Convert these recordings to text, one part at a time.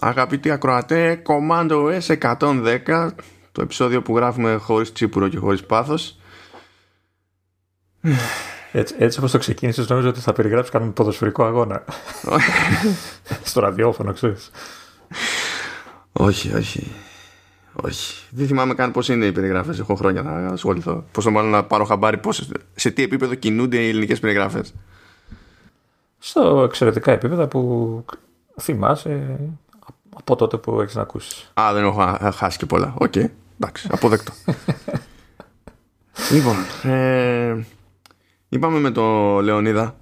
Αγαπητοί ακροατέ, Commando S 110, το επεισόδιο που γράφουμε χωρίς τσίπουρο και χωρίς πάθος. Έτσι, έτσι όπως το ξεκίνησες νομίζω ότι θα περιγράψεις κανένα ποδοσφαιρικό αγώνα. Στο ραδιόφωνο, ξέρεις. όχι, όχι. Όχι. Δεν θυμάμαι καν πώς είναι οι περιγράφες. Έχω χρόνια να ασχοληθώ. Πόσο μάλλον να πάρω χαμπάρι πώς, σε τι επίπεδο κινούνται οι ελληνικές περιγράφες. Στα εξαιρετικά επίπεδα που θυμάσαι από τότε που έχεις να ακούσεις. Α, δεν έχω χάσει και πολλά. OK. Okay. Εντάξει, αποδέκτο. λοιπόν, ε, είπαμε με το Λεωνίδα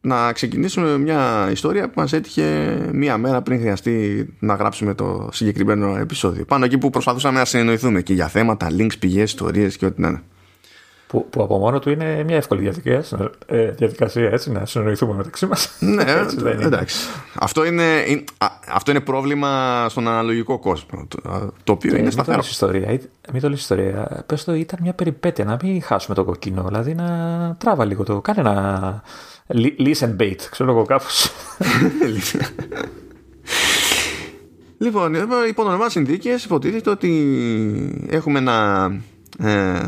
να ξεκινήσουμε μια ιστορία που μας έτυχε μία μέρα πριν χρειαστεί να γράψουμε το συγκεκριμένο επεισόδιο. Πάνω εκεί που προσπαθούσαμε να συνεννοηθούμε και για θέματα, links, πηγές, ιστορίες και ό,τι να είναι. Που, που από μόνο του είναι μια εύκολη διαδικασία, ε, διαδικασία έτσι, να συνεννοηθούμε μεταξύ μας. Ναι, εντάξει. Αυτό είναι, αυτό είναι πρόβλημα στον αναλογικό κόσμο. Το, το οποίο ε, είναι σταθερό. Ιστορία, μην το λες ιστορία. Πες το ήταν μια περιπέτεια, να μην χάσουμε το κοκκίνο. Δηλαδή να τράβα λίγο το. Κάνε ένα listen bait, ξέρω εγώ κάπως. λοιπόν, υπό νορμάλ συνθήκες υποτίθεται ότι έχουμε ένα. Ε,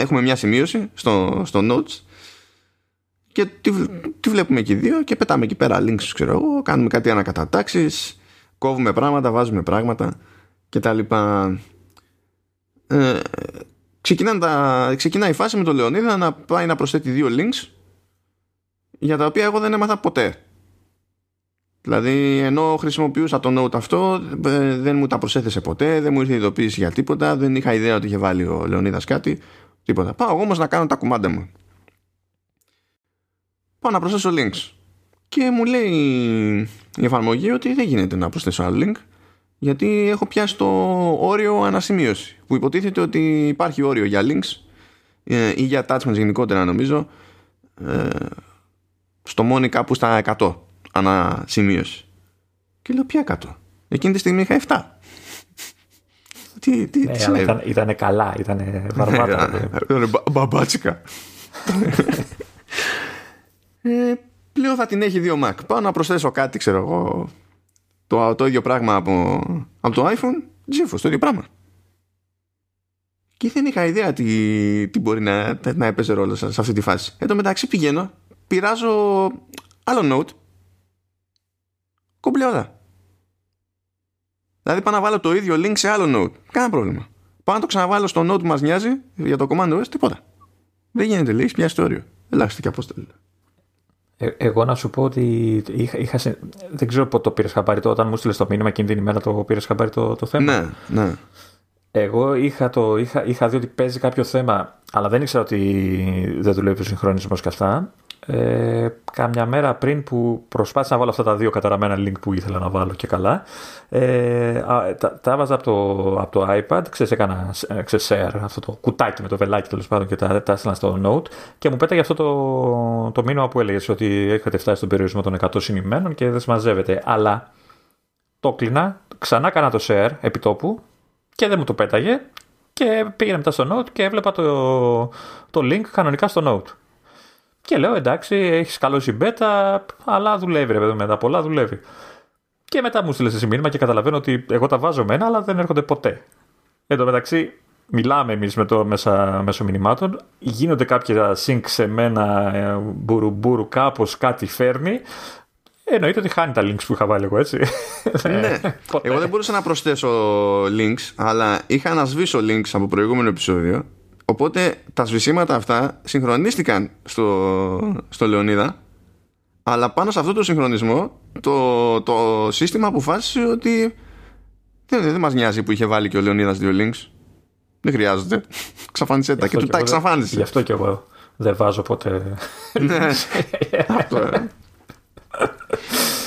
έχουμε μια σημείωση στο, στο notes και τη, τη βλέπουμε εκεί δύο και πετάμε εκεί πέρα links ξέρω εγώ, κάνουμε κάτι ανακατατάξεις κόβουμε πράγματα, βάζουμε πράγματα και τα λοιπά. Ε, ξεκινάει η φάση με τον Λεωνίδα να πάει να προσθέτει δύο links για τα οποία εγώ δεν έμαθα ποτέ. Δηλαδή ενώ χρησιμοποιούσα το note αυτό ε, δεν μου τα προσέθεσε ποτέ, δεν μου ήρθε ειδοποίηση για τίποτα, δεν είχα ιδέα ότι είχε βάλει ο Λεωνίδας κάτι Τίποτα. Πάω εγώ όμως να κάνω τα κουμάντα μου. Πάω να προσθέσω links. Και μου λέει η εφαρμογή ότι δεν γίνεται να προσθέσω άλλο link γιατί έχω πιάσει το όριο ανασημείωση που υποτίθεται ότι υπάρχει όριο για links ε, ή για attachments γενικότερα νομίζω ε, στο μόνοι κάπου στα 100 ανασημείωση. Και λέω ποια 100. Εκείνη τη στιγμή είχα 7. Τι, τι, ναι, τι ήταν, ήτανε καλά, ήταν βαρβάτα. Ήταν μπαμπάτσικα. ε, πλέον θα την έχει δύο Mac. Πάω να προσθέσω κάτι, ξέρω εγώ. Το, το ίδιο πράγμα από, από το iPhone. GeForce, το ίδιο πράγμα. Και δεν είχα ιδέα τι, τι μπορεί να, να έπαιζε ρόλο σε αυτή τη φάση. Εν τω μεταξύ πηγαίνω, πειράζω άλλο note. Κομπλέ Δηλαδή πάω να βάλω το ίδιο link σε άλλο node. Κάνα πρόβλημα. Πάω να το ξαναβάλω στο node που μας νοιάζει για το command OS, τίποτα. Δεν γίνεται, λέει, πιάσει το όριο. Ελάχιστη και απόστολη. Ε, εγώ να σου πω ότι είχα, είχα δεν ξέρω πότε το πήρες χαμπάρι το, όταν μου στείλες το μήνυμα εκείνη την ημέρα το πήρες χαμπάρι το, το θέμα. Ναι, ναι. Εγώ είχα, το, είχα, είχα δει ότι παίζει κάποιο θέμα, αλλά δεν ήξερα ότι δεν δουλεύει ο συγχρονισμός και αυτά ε, κάμια μέρα πριν που προσπάθησα να βάλω αυτά τα δύο καταραμένα link που ήθελα να βάλω και καλά. Ε, τα, τα έβαζα από το, από το iPad ξέρεις έκανα ε, ξέρεις, share αυτό το κουτάκι με το βελάκι τέλος πάντων και τα, τα έστειλα στο note και μου πέταγε αυτό το, το μήνυμα που έλεγες ότι έχετε φτάσει στον περιορισμό των 100 συνημένων και δεν συμμαζεύεται. Αλλά το κλείνα, ξανά έκανα το share επί τόπου και δεν μου το πέταγε και πήγαινε μετά στο note και έβλεπα το, το link κανονικά στο note και λέω εντάξει, έχεις καλό συμπέτα, αλλά δουλεύει ρε παιδί μετά πολλά δουλεύει. Και μετά μου στείλες εσύ μήνυμα και καταλαβαίνω ότι εγώ τα βάζω μένα, αλλά δεν έρχονται ποτέ. Εν τω μεταξύ, μιλάμε εμείς με το μέσα, μέσω μηνυμάτων, γίνονται κάποια sync σε μένα, ε, μπουρουμπουρου, κάπως κάτι φέρνει. Εννοείται ότι χάνει τα links που είχα βάλει εγώ, έτσι. ναι. εγώ δεν μπορούσα να προσθέσω links, αλλά είχα να σβήσω links από προηγούμενο επεισόδιο Οπότε τα σβησίματα αυτά συγχρονίστηκαν στο, στο Λεωνίδα αλλά πάνω σε αυτό το συγχρονισμό το, το σύστημα αποφάσισε ότι δεν, δεν μας νοιάζει που είχε βάλει και ο Λεωνίδας δύο links. Δεν χρειάζεται. Ξαφάνισε τα και του τα εξαφάνισε. Γι' αυτό και εγώ δεν βάζω ποτέ. ναι, αυτό.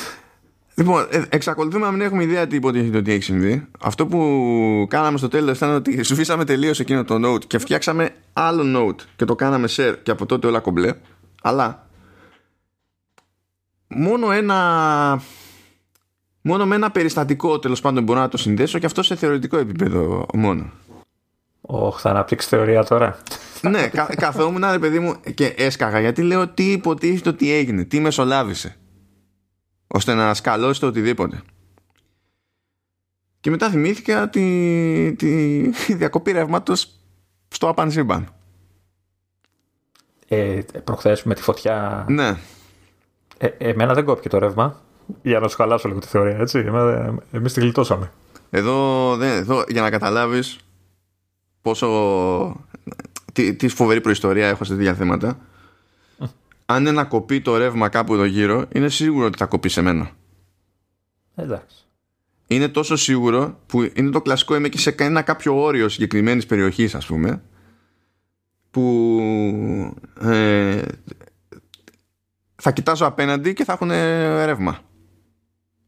Ε. Λοιπόν, ε, εξακολουθούμε να μην έχουμε ιδέα τι υποτίθεται ότι έχει συμβεί. Αυτό που κάναμε στο τέλος ήταν ότι σουφίσαμε τελείως εκείνο το note και φτιάξαμε άλλο note και το κάναμε share και από τότε όλα κομπλέ. Αλλά μόνο ένα. Μόνο με ένα περιστατικό τέλος πάντων μπορώ να το συνδέσω και αυτό σε θεωρητικό επίπεδο μόνο. Όχι, θα αναπτύξεις θεωρία τώρα. ναι, κα, καθόμουν ρε παιδί μου και έσκαγα γιατί λέω τι υποτίθεται ότι έγινε, τι μεσολάβησε ώστε να σκαλώσει το οτιδήποτε. Και μετά θυμήθηκα τη, τη διακοπή ρεύματος στο απανσύμπαν. Ε, προχθές με τη φωτιά. Ναι. Ε, εμένα δεν κόπηκε το ρεύμα. Για να σου χαλάσω λίγο τη θεωρία, έτσι. Εμείς τη γλιτώσαμε. Εδώ, εδώ για να καταλάβεις πόσο. Τι, τι προϊστορία έχω σε τέτοια θέματα αν ένα κοπεί το ρεύμα κάπου εδώ γύρω, είναι σίγουρο ότι θα κοπεί σε μένα. Εντάξει. Είναι τόσο σίγουρο που είναι το κλασικό είμαι και σε ένα κάποιο όριο συγκεκριμένης περιοχής, ας πούμε, που ε, θα κοιτάζω απέναντι και θα έχουν ρεύμα.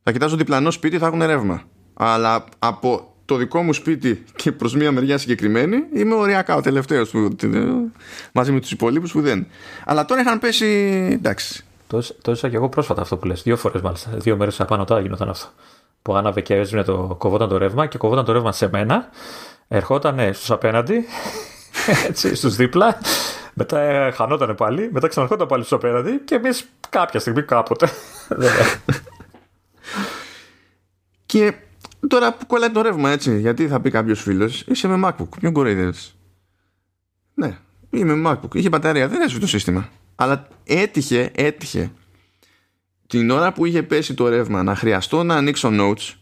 Θα κοιτάζω διπλανό σπίτι, θα έχουν ρεύμα. Αλλά από το δικό μου σπίτι και προς μία μεριά συγκεκριμένη, είμαι οριακά ο τελευταίος μαζί με τους υπολείπους που δεν. Αλλά τώρα είχαν πέσει. εντάξει. Το, έζησα και εγώ πρόσφατα αυτό που λες. Δύο φορές μάλιστα. Δύο μέρες απάνω τώρα γινόταν αυτό. Που άναβε και έσβηνε το κοβόταν το ρεύμα και κοβόταν το ρεύμα σε μένα. Ερχόταν στους απέναντι, έτσι, στους δίπλα. Μετά ε, χανόταν πάλι. Μετά ξαναρχόταν πάλι στους απέναντι και εμείς κάποια στιγμή κάποτε. και Τώρα που κολλάει το ρεύμα έτσι, γιατί θα πει κάποιος φίλος, είσαι με MacBook. Ποιον κοροϊδεύεις; Ναι, είμαι με MacBook. Είχε μπαταρία, δεν έσβησε το σύστημα. Αλλά έτυχε, έτυχε την ώρα που είχε πέσει το ρεύμα να χρειαστώ να ανοίξω notes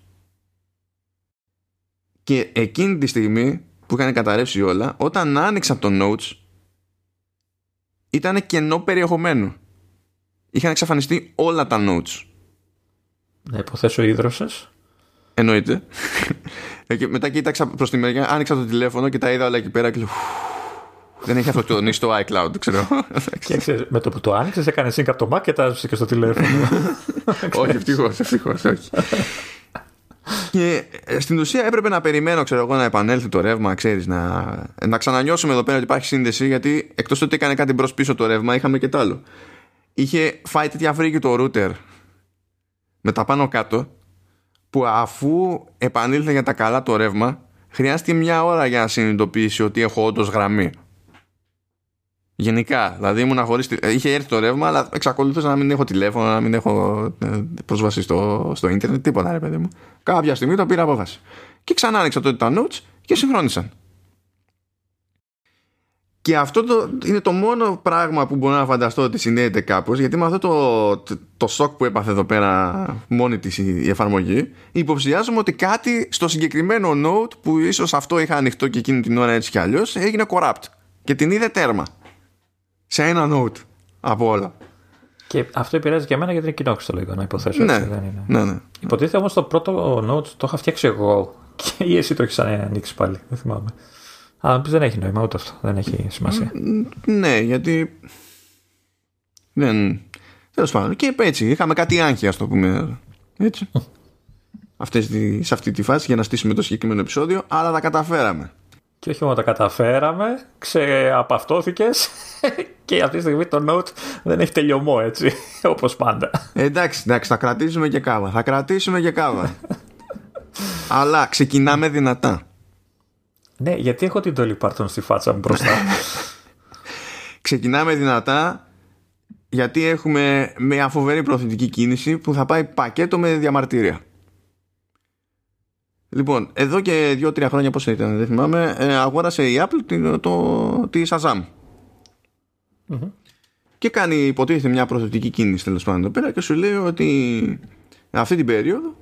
και εκείνη τη στιγμή που είχαν καταρρεύσει όλα, όταν άνοιξα από το notes ήταν κενό περιεχομένου. Είχαν εξαφανιστεί όλα τα notes. Να υποθέσω ίδρωσες. Εννοείται. Ε, μετά κοίταξα προς τη μεριά, άνοιξα το τηλέφωνο και τα είδα όλα εκεί πέρα και λέω. Δεν έχει αυτό το iCloud, ξέρω. Και ξέρεις, με το που το άνοιξες, έκανες sync από το Mac και τα και στο τηλέφωνο. όχι, ευτυχώς, ευτυχώς, όχι. Και ε, στην ουσία έπρεπε να περιμένω ξέρω εγώ, να επανέλθει το ρεύμα, ξέρεις να, να ξανανιώσουμε εδώ πέρα ότι υπάρχει σύνδεση, γιατί εκτός ότι έκανε κάτι μπρος πίσω το ρεύμα, είχαμε και τ' άλλο. Είχε φάει τέτοια βρήκη το router με τα πάνω κάτω, που αφού επανήλθε για τα καλά το ρεύμα χρειάστηκε μια ώρα για να συνειδητοποιήσει ότι έχω όντως γραμμή. Γενικά, δηλαδή ήμουν χωρίς... Ε, είχε έρθει το ρεύμα, αλλά εξακολουθούσα να μην έχω τηλέφωνο, να μην έχω ε, πρόσβαση στο, ίντερνετ, τίποτα ρε παιδί μου. Κάποια στιγμή το πήρα απόφαση. Και ξανά άνοιξα το τα notes και συγχρόνισαν. Και αυτό το, είναι το μόνο πράγμα που μπορώ να φανταστώ ότι συνδέεται κάπως γιατί με αυτό το, το, το σοκ που έπαθε εδώ πέρα μόνη της η, η εφαρμογή υποψιάζομαι ότι κάτι στο συγκεκριμένο note που ίσως αυτό είχα ανοιχτό και εκείνη την ώρα έτσι κι αλλιώς, έγινε corrupt και την είδε τέρμα σε ένα note από όλα. Και αυτό επηρεάζει και εμένα γιατί είναι κοινό λίγο να υποθέσω. Ναι, έτσι, δεν είναι. ναι, ναι. Υποτίθεται όμως το πρώτο note το είχα φτιάξει εγώ και ή εσύ το έχεις ανοίξει πάλι. Δεν θυμάμαι. Α, δεν έχει νόημα ούτε αυτό. Δεν έχει σημασία. Ναι, γιατί. Δεν. Τέλος πάντων. Και έτσι, είχαμε κάτι άγχη, ας το πούμε. Έτσι. Αυτές, σε αυτή τη φάση για να στήσουμε το συγκεκριμένο επεισόδιο, αλλά τα καταφέραμε. Και όχι μόνο τα καταφέραμε, ξεαπαυτώθηκες και αυτή τη στιγμή το note δεν έχει τελειωμό έτσι, πάντα. Ε, εντάξει, εντάξει, θα κρατήσουμε και κάβα. Θα κρατήσουμε και κάβα. αλλά ξεκινάμε δυνατά. Ναι, γιατί έχω την Dolly Parton στη φάτσα μου μπροστά. Ξεκινάμε δυνατά γιατί έχουμε μια φοβερή προθετική κίνηση που θα πάει πακέτο με διαμαρτύρια. Λοιπόν, εδώ και 2-3 χρόνια, πως ήταν, δεν θυμάμαι, ε, αγόρασε η Apple το, το, τη Shazam. Και κάνει, υποτίθεται, μια προθετική κίνηση τέλος πάντων εδώ πέρα και σου λέει ότι αυτή την περίοδο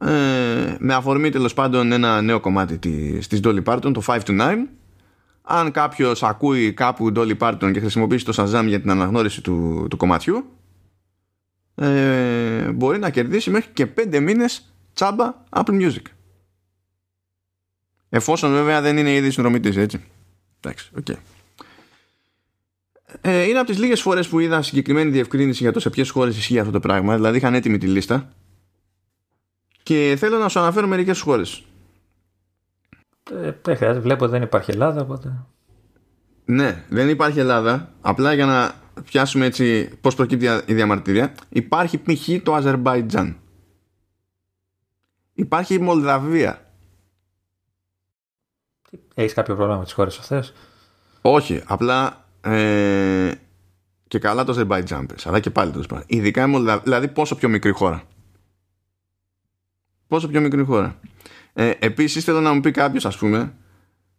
ε, με αφορμή τέλος πάντων ένα νέο κομμάτι της, της Dolly Parton, το 5 to 9. Αν κάποιος ακούει κάπου Dolly Parton και χρησιμοποιήσει το Shazam για την αναγνώριση του, του κομματιού, ε, μπορεί να κερδίσει μέχρι και 5 μήνες τσάμπα Apple Music. Εφόσον βέβαια δεν είναι ήδη συνδρομητής, έτσι. Εντάξει, OK. Okay. Ε, είναι από τις λίγες φορές που είδα συγκεκριμένη διευκρίνηση για το σε ποιες χώρες ισχύει αυτό το πράγμα. Δηλαδή είχαν έτοιμη τη λίστα και θέλω να σου αναφέρω μερικές χώρες. Ε, χρειάζεται, βλέπω δεν υπάρχει Ελλάδα, οπότε. Ναι, δεν υπάρχει Ελλάδα. Απλά για να πιάσουμε έτσι πώς προκύπτει η διαμαρτυρία. Υπάρχει π.χ. το Αζερμπάιτζαν. Υπάρχει η Μολδαβία. Έχεις κάποιο πρόβλημα με τις χώρες αυτές; Όχι, απλά ε, και καλά το Αζερμπάιτζαν αλλά και πάλι το Ειδικά η Μολδαβία, δηλαδή πόσο πιο μικρή χώρα πιο μικρή χώρα. Ε, επίσης θέλω να μου πει κάποιος ας πούμε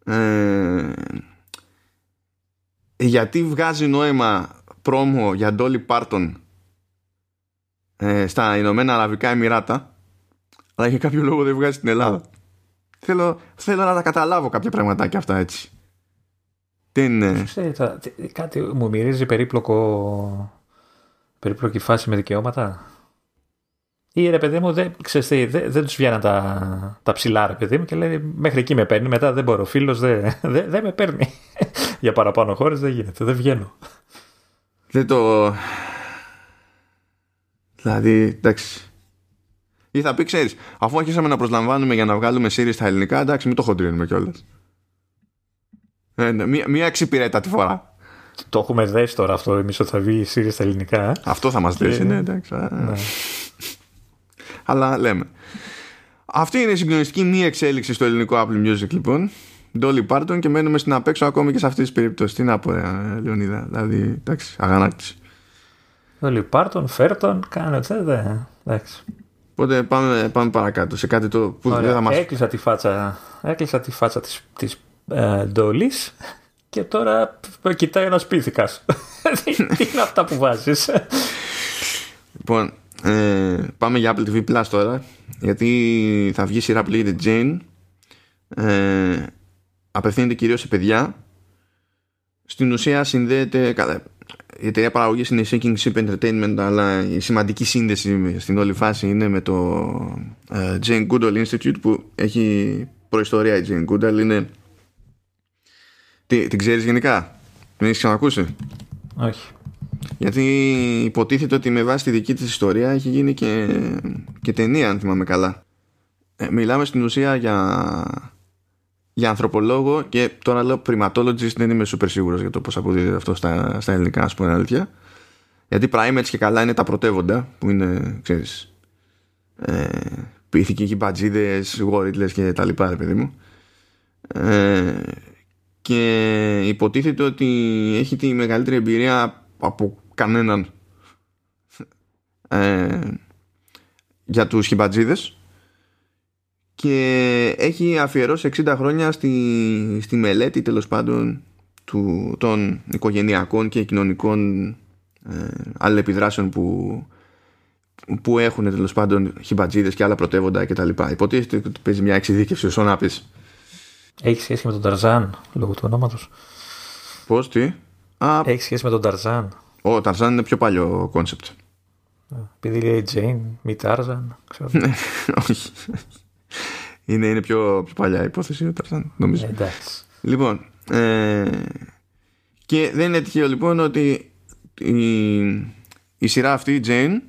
ε, γιατί βγάζει νόημα πρόμο για Dolly Parton ε, στα Ηνωμένα Αραβικά Εμμυράτα αλλά για κάποιο λόγο δεν βγάζει στην Ελλάδα. Θέλω, θέλω να τα καταλάβω κάποια πραγματάκια αυτά έτσι. Τι είναι; κάτι μου μυρίζει περίπλοκο περίπλοκη φάση με δικαιώματα; Ή ρε παιδί μου, δεν, ξέρεις, δεν, δεν τους βγαίνουν τα, τα ψηλά, ρε παιδί μου, και λέει μέχρι εκεί με παίρνει. Μετά δεν μπορώ. Ο φίλος δεν, δεν, δεν με παίρνει. Για παραπάνω χώρες δεν γίνεται. Δεν βγαίνω. Δεν το. Δηλαδή, εντάξει. Ή θα πει, ξέρεις, αφού αρχίσαμε να προσλαμβάνουμε για να βγάλουμε series στα ελληνικά, εντάξει, μην το χοντρίνουμε κιόλας. Ε, ναι, μία, μία εξυπηρέτα τη φορά. Το έχουμε δέσει τώρα αυτό εμείς ότι θα βγει η series στα ελληνικά. Ε. Αυτό θα μας δέσει, ναι, εντάξει. Ναι. Αλλά λέμε. Αυτή είναι η συγκλονιστική μία εξέλιξη στο ελληνικό Apple Music, λοιπόν. Dolly Parton και μένουμε στην απέξω ακόμη και σε αυτή τη περίπτωση. Τι να πω, ε, Λεωνίδα. Δηλαδή, εντάξει, αγανάκτηση. Dolly Parton, Φέρτον, κάνετε, δε. Εντάξει. Οπότε πάμε, πάμε παρακάτω σε κάτι το που Ωραία. δεν θα μας... Έκλεισα τη φάτσα, έκλεισα τη φάτσα της, της ε, Ντόλης και τώρα κοιτάει ένας πίθηκας. τι, τι είναι αυτά που βάζεις; Λοιπόν, ε, πάμε για Apple TV Plus τώρα γιατί θα βγει σειρά που λέγεται Jane. Ε, απευθύνεται κυρίως σε παιδιά. Στην ουσία συνδέεται η εταιρεία παραγωγής είναι η Sinking Ship Entertainment αλλά η σημαντική σύνδεση στην όλη φάση είναι με το uh, Jane Goodall Institute που έχει προϊστορία η Jane Goodall. Είναι Τι, την ξέρεις γενικά; Την έχεις ξανακούσει; Όχι γιατί υποτίθεται ότι με βάση τη δική της ιστορία έχει γίνει και, και ταινία αν θυμάμαι καλά. Ε, μιλάμε στην ουσία για για ανθρωπολόγο και τώρα λέω primatologist δεν είμαι super σίγουρος για το πώς αποδίδεται αυτό στα, στα ελληνικά ας πούμε αλήθεια. Γιατί primates και καλά είναι τα πρωτεύοντα που είναι ξέρεις ε, πίθηκοι γυμπατζίδες, γόριτλες και τα λοιπά ρε παιδί μου. Ε, και υποτίθεται ότι έχει τη μεγαλύτερη εμπειρία από κανέναν ε, για τους χιμπατζίδες και έχει αφιερώσει 60 χρόνια στη, στη μελέτη τέλος πάντων του, των οικογενειακών και κοινωνικών ε, αλληλεπιδράσεων που, που έχουν τέλος πάντων χιμπατζίδες και άλλα πρωτεύοντα κτλ. Υποτίθεται ότι παίζει μια εξειδίκευση όσο να πεις. Έχει σχέση με τον Ταρζάν λόγω του ονόματος. Πώς, τι; Α, Έχει σχέση με τον Ταρζάν. Ο Ταρζάν είναι πιο παλιό κόνσεπτ. Επειδή λέει Τζέιν, μη Τάρζαν. Όχι είναι, είναι πιο, πιο παλιά υπόθεση ο Ταρζάν, νομίζω. Ε, εντάξει. Λοιπόν, ε, και δεν είναι τυχαίο λοιπόν ότι η, η σειρά αυτή, η Jane,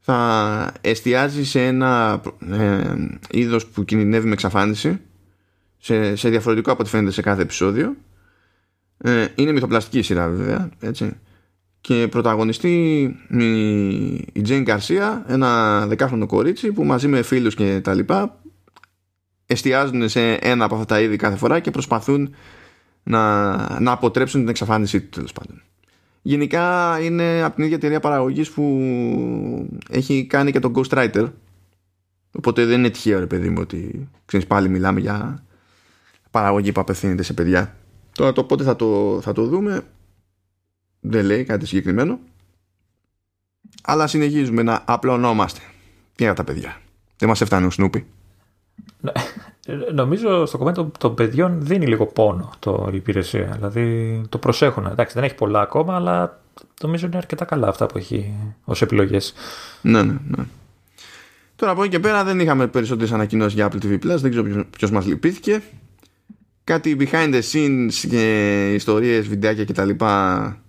θα εστιάζει σε ένα ε, είδος που κινδυνεύει με εξαφάνιση σε, σε διαφορετικό από ό,τι φαίνεται σε κάθε επεισόδιο ε, είναι μυθοπλαστική σειρά βέβαια έτσι. και πρωταγωνιστεί η, η Jane Garcia ένα δεκάχρονο κορίτσι που μαζί με φίλους και τα λοιπά εστιάζουν σε ένα από αυτά τα είδη κάθε φορά και προσπαθούν να, να αποτρέψουν την εξαφάνισή του τέλος πάντων. Γενικά είναι από την ίδια εταιρεία παραγωγής που έχει κάνει και τον Ghostwriter οπότε δεν είναι τυχαίο ρε παιδί μου ότι ξέρεις πάλι μιλάμε για παραγωγή που απευθύνεται σε παιδιά. Τώρα το πότε θα το, θα το δούμε δεν λέει κάτι συγκεκριμένο αλλά συνεχίζουμε να απλωνόμαστε. Τι είναι τα παιδιά; Δεν μας έφτανε ο Σνούπι. Ναι. Νομίζω στο κομμάτι των παιδιών δίνει λίγο πόνο το, η υπηρεσία. Δηλαδή το προσέχουν. Εντάξει, δεν έχει πολλά ακόμα, αλλά νομίζω είναι αρκετά καλά αυτά που έχει ως επιλογές. Ναι, ναι, ναι. Τώρα από εκεί και πέρα δεν είχαμε περισσότερες ανακοινώσεις για Apple TV Plus. Δεν ξέρω ποιος μας λυπήθηκε. Κάτι behind the scenes και ιστορίες, βιντεάκια κτλ. Τα,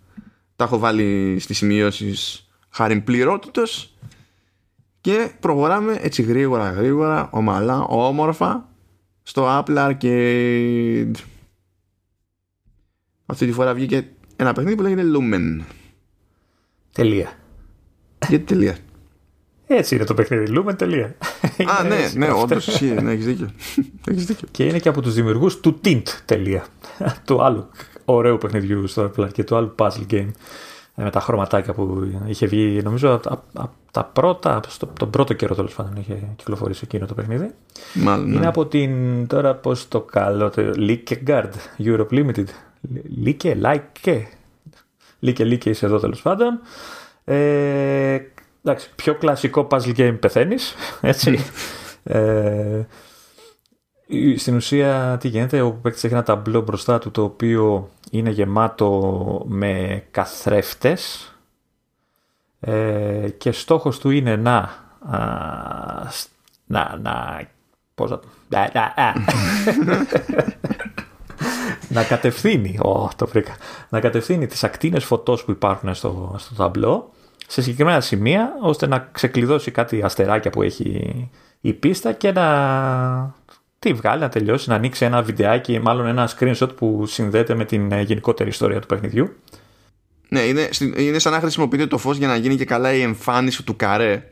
τα έχω βάλει στις σημειώσεις χάρη πληρότητο. Και προχωράμε έτσι γρήγορα γρήγορα, ομαλά, όμορφα στο Apple Arcade. Αυτή τη φορά βγήκε ένα παιχνίδι που λέγεται Lumen. Τελεία. Γιατί τελεία. Έτσι είναι το παιχνίδι. Lumen τελεία. Α, ναι, ναι, όντως ισχύει. Ναι, έχεις δίκιο. δίκιο. Και είναι και από τους δημιουργούς του Tint τελεία. του άλλου ωραίου παιχνιδιού στο Apple και του άλλου puzzle game. με τα χρωματάκια που είχε βγει, νομίζω από τα πρώτα, στο, τον πρώτο καιρό τέλος πάντων είχε κυκλοφορήσει εκείνο το παιχνίδι. Μάλλον, ναι. Είναι από την, τώρα πώς το καλό, το Guard, Europe Limited. Λίκε, Like, Λίκε, Λίκε είσαι εδώ τέλος πάντων. Ε, εντάξει, πιο κλασικό puzzle game πεθαίνεις. Έτσι. ε, στην ουσία τι γίνεται, ο παίκτης έχει ένα ταμπλό μπροστά του το οποίο είναι γεμάτο με καθρέφτες ε, και στόχος του είναι να α, να, να, πώς να, να, να κατευθύνει, oh, το βρήκα, να κατευθύνει τις ακτίνες φωτός που υπάρχουν στο, στο ταμπλό σε συγκεκριμένα σημεία ώστε να ξεκλειδώσει κάτι αστεράκια που έχει η πίστα και να τι βγάλει, να τελειώσει, να ανοίξει ένα βιντεάκι, μάλλον ένα screenshot που συνδέεται με την ε, γενικότερη ιστορία του παιχνιδιού. Ναι, είναι, είναι σαν να χρησιμοποιείτε το φως για να γίνει και καλά η εμφάνιση του καρέ.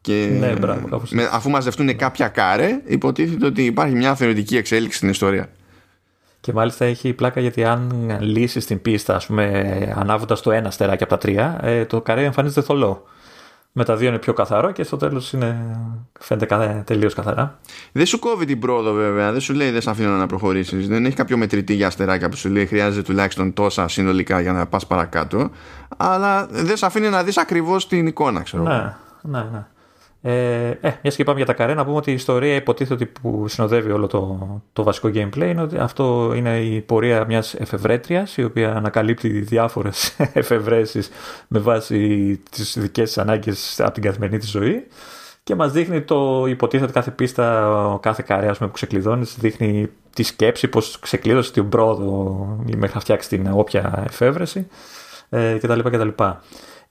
Και ναι, μπράβο, με, αφού μαζευτούν κάποια καρέ, υποτίθεται ότι υπάρχει μια θεωρητική εξέλιξη στην ιστορία. Και μάλιστα έχει πλάκα γιατί αν λύσεις την πίστα, ας πούμε, ανάβοντας το ένα στεράκι από τα τρία, ε, το καρέ εμφανίζεται θολό με τα δύο είναι πιο καθαρό και στο τέλος φαίνεται τελείως καθαρά. Δεν σου κόβει την πρόοδο βέβαια, δεν σου λέει δεν σε αφήνω να προχωρήσεις. Δεν έχει κάποιο μετρητή για αστεράκια που σου λέει χρειάζεται τουλάχιστον τόσα συνολικά για να πας παρακάτω. Αλλά δεν σε αφήνει να δεις ακριβώς την εικόνα, ξέρω. Ναι, ναι, ναι. Ε, ε, μιας και πάμε για τα καρέ, να πούμε ότι η ιστορία υποτίθεται ότι που συνοδεύει όλο το, το βασικό gameplay είναι ότι αυτό είναι η πορεία μιας εφευρέτριας η οποία ανακαλύπτει διάφορες εφευρέσεις με βάση τις δικές της ανάγκες από την καθημερινή της ζωή. Και μας δείχνει το υποτίθεται κάθε πίστα, κάθε καρέ που ξεκλειδώνει, δείχνει τη σκέψη, πώς ξεκλείδωσε την πρόοδο μέχρι να φτιάξει την όποια εφεύρεση ε, κτλ. κτλ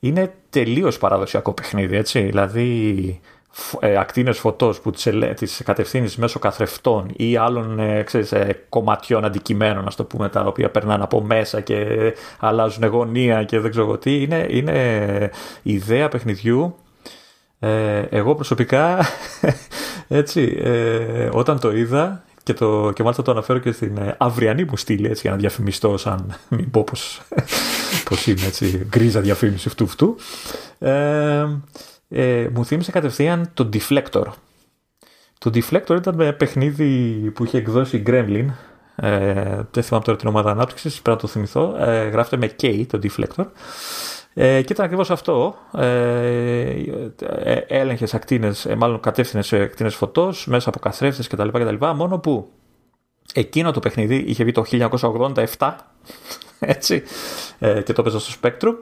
είναι τελείως παραδοσιακό παιχνίδι, έτσι. Δηλαδή, ε, ακτίνες φωτός που τις, τις κατευθύνεις μέσω καθρεφτών ή άλλων ε, ξέρεις, ε, κομματιών αντικειμένων, να το πούμε, τα οποία περνάνε από μέσα και αλλάζουν γωνία και δεν ξέρω τι. Είναι, είναι ιδέα παιχνιδιού. Ε, εγώ προσωπικά, έτσι, ε, όταν το είδα και, το, και μάλιστα το αναφέρω και στην ε, αυριανή μου στήλη έτσι, για να διαφημιστώ σαν μην πω πως, πως είμαι έτσι γκρίζα διαφήμιση αυτού αυτού ε, ε, μου θύμισε κατευθείαν το Deflector το Deflector ήταν με παιχνίδι που είχε εκδώσει η Gremlin ε, δεν θυμάμαι τώρα την ομάδα ανάπτυξης, πρέπει να το θυμηθώ. Ε, γράφεται με K το Deflector. Ε, και ήταν ακριβώς αυτό. Ε, ε, Έλεγχες ακτίνες, ε, μάλλον κατεύθυνες ακτίνες φωτός μέσα από καθρέφτες κτλ, κτλ. Μόνο που εκείνο το παιχνίδι είχε βγει το 1987. Έτσι, ε, και το έπαιζα στο Spectrum.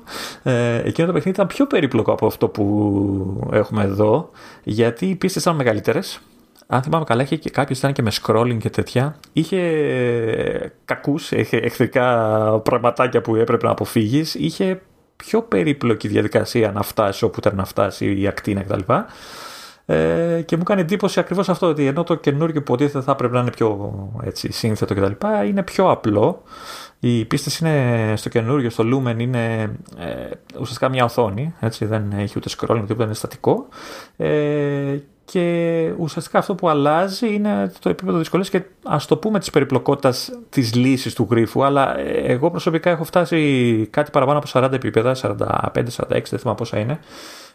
Ε, εκείνο το παιχνίδι ήταν πιο περίπλοκο από αυτό που έχουμε εδώ, γιατί οι πίστες ήταν μεγαλύτερες. Αν θυμάμαι καλά, είχε και κάποιος ήταν και με scrolling και τέτοια. Είχε κακούς, είχε εχθρικά πραγματάκια που έπρεπε να αποφύγεις. Είχε πιο περίπλοκη διαδικασία να φτάσει όπου ήταν να φτάσει η ακτίνα κτλ. Ε, και μου κάνει εντύπωση ακριβώς αυτό ότι ενώ το καινούργιο που υποτίθεται θα πρέπει να είναι πιο έτσι, σύνθετο κτλ. είναι πιο απλό. Οι πίστες είναι στο καινούργιο, στο Lumen είναι ε, ουσιαστικά μια οθόνη, έτσι, δεν έχει ούτε scrolling, ούτε είναι στατικό. Ε, και ουσιαστικά αυτό που αλλάζει είναι το επίπεδο δυσκολίας και ας το πούμε της περιπλοκότητας της λύσης του γρίφου αλλά εγώ προσωπικά έχω φτάσει κάτι παραπάνω από 40 επίπεδα 45-46 δεν θυμάμαι πόσα είναι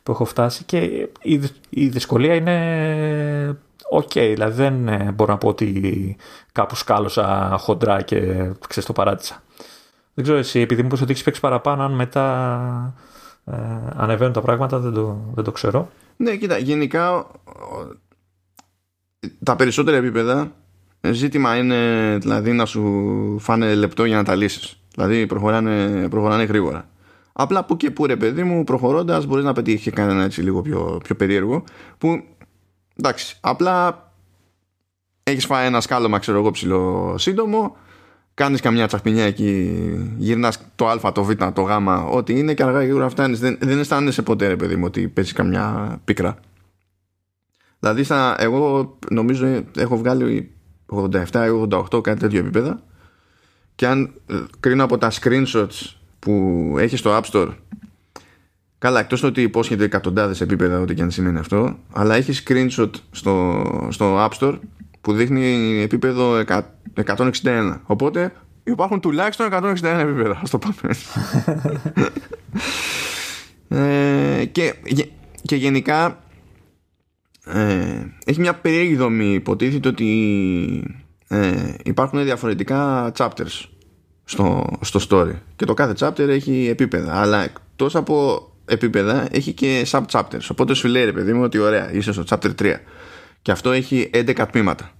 που έχω φτάσει. Και η δυσκολία είναι οκ δηλαδή δεν ε, μπορώ να πω ότι κάπου σκάλωσα χοντρά και ξέρεις το παράτησα. Δεν ξέρω εσύ επειδή μου 'πες ότι έχεις παίξει παραπάνω αν μετά ε, ανεβαίνουν τα πράγματα δεν το, δεν το ξέρω ναι, κοίτα, γενικά τα περισσότερα επίπεδα ζήτημα είναι δηλαδή να σου φάνε λεπτό για να τα λύσεις. Δηλαδή προχωράνε, προχωράνε γρήγορα. Απλά που και που ρε παιδί μου προχωρώντας μπορείς να πετύχεις και κανένα έτσι λίγο πιο, πιο περίεργο που εντάξει απλά έχεις φάει ένα σκάλωμα ξέρω εγώ ψηλό σύντομο κάνεις καμιά τσαχπινιά εκεί γυρνάς το α, το β, το γ ό,τι είναι και αργά γρήγορα φτάνεις. Δεν, δεν αισθάνεσαι ποτέ ρε παιδί μου ότι παίζεις καμιά πίκρα. Δηλαδή στα, εγώ νομίζω έχω βγάλει 87-88 κάτι τέτοιο επίπεδα. Και αν ε, κρίνω από τα screenshots που έχεις στο App Store Καλά, εκτός ότι υπόσχεται εκατοντάδες επίπεδα, ό,τι και αν σημαίνει αυτό, αλλά έχεις screenshot στο, στο App Store που δείχνει επίπεδο 161. Οπότε υπάρχουν τουλάχιστον 161 επίπεδα. Α το πάμε. ε, και, και γενικά ε, έχει μια περίεργη δομή. Υποτίθεται ότι ε, υπάρχουν διαφορετικά chapters στο, στο story και το κάθε chapter έχει επίπεδα αλλά εκτός από επίπεδα έχει και sub-chapters οπότε σου λέει ρε παιδί μου ότι ωραία είσαι στο chapter 3 και αυτό έχει 11 τμήματα.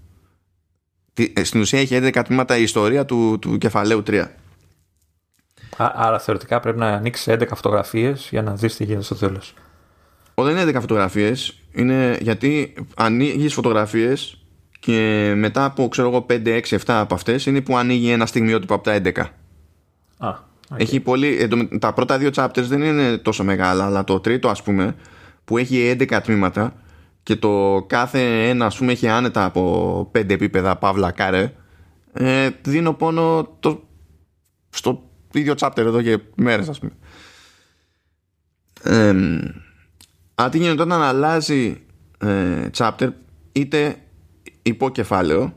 Ε, στην ουσία έχει 11 τμήματα η ιστορία του, του κεφαλαίου 3 Άρα θεωρητικά πρέπει να ανοίξεις 11 φωτογραφίες για να δεις τι γίνεται στο τέλος. Δεν είναι 11 φωτογραφίες είναι γιατί ανοίγεις φωτογραφίες και μετά από ξέρω εγώ 5, 6, 7 από αυτές είναι που ανοίγει ένα στιγμιότυπο από τα 11 Α, okay. έχει πολύ, τα πρώτα δύο chapters δεν είναι τόσο μεγάλα αλλά το τρίτο ας πούμε που έχει 11 τμήματα και το κάθε ένα ας πούμε έχει άνετα από 5 επίπεδα παύλα κάρε. Ε, δίνω πόνο το, στο ίδιο chapter εδώ και μέρες ας πούμε. Ε, αντί γίνεται όταν αλλάζει ε, chapter είτε υποκεφάλαιο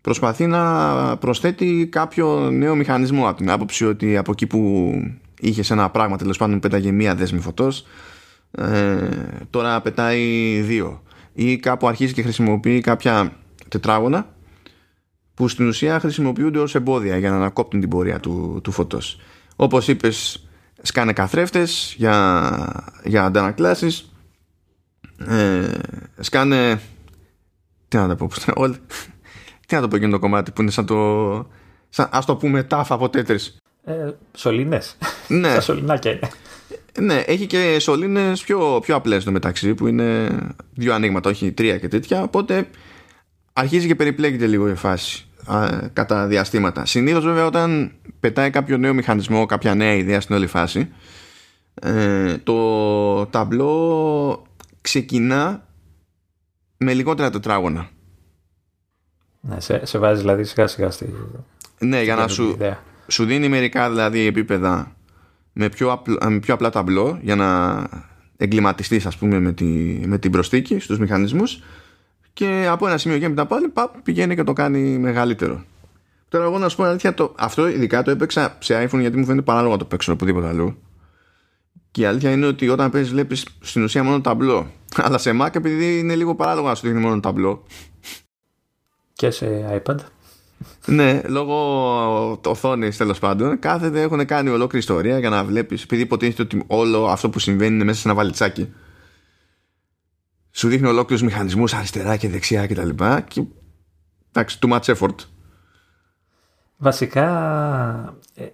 προσπαθεί να προσθέτει κάποιο νέο μηχανισμό από την άποψη ότι από εκεί που είχε ένα πράγμα τέλος πάντων πέταγε μία δέσμη φωτός ε, τώρα πετάει δύο ή κάπου αρχίζει και χρησιμοποιεί κάποια τετράγωνα που στην ουσία χρησιμοποιούνται ως εμπόδια για να ανακόπτουν την πορεία του, του φωτός όπως είπες σκάνε καθρέφτες για, για αντανακλάσεις ε, σκάνε τι να το πω, όλοι, τι να το πω εκείνο το κομμάτι που είναι σαν το, σαν, ας το πούμε τάφα από τέτρις. Ε, σωλήνες. Ναι. Τα σωληνάκια είναι. Ναι, έχει και σωλήνες πιο, πιο απλές το μεταξύ που είναι δύο ανοίγματα, όχι τρία και τέτοια, οπότε αρχίζει και περιπλέκεται λίγο η φάση α, κατά διαστήματα. Συνήθως βέβαια όταν πετάει κάποιο νέο μηχανισμό, κάποια νέα ιδέα στην όλη φάση, ε, το ταμπλό ξεκινά με λιγότερα τετράγωνα. Ναι, σε, σε βάζει δηλαδή σιγά σιγά στη. Ναι, για να σου, σου δίνει μερικά δηλαδή επίπεδα με πιο, απλ, με πιο απλά ταμπλό για να εγκληματιστείς ας πούμε με, τη, με την προστίκη στους μηχανισμούς και από ένα σημείο και μετά πάλι παπ, πηγαίνει και το κάνει μεγαλύτερο. Τώρα εγώ να σου πω αλήθεια, το, αυτό ειδικά το έπαιξα σε iPhone γιατί μου φαίνεται παράλογο να το παίξω οπουδήποτε αλλού. Και η αλήθεια είναι ότι όταν παίζεις βλέπεις στην ουσία μόνο ταμπλό. Αλλά σε Mac επειδή είναι λίγο παράλογο να σου δείχνει μόνο ταμπλό. Και σε iPad; Ναι, λόγω οθόνης τέλος πάντων, κάθεται, έχουν κάνει ολόκληρη ιστορία για να βλέπεις. Επειδή υποτίθεται ότι όλο αυτό που συμβαίνει είναι μέσα σε ένα βαλιτσάκι. Σου δείχνει ολόκληρους μηχανισμούς αριστερά και δεξιά κτλ. Και, και εντάξει, too much effort. Βασικά, ε,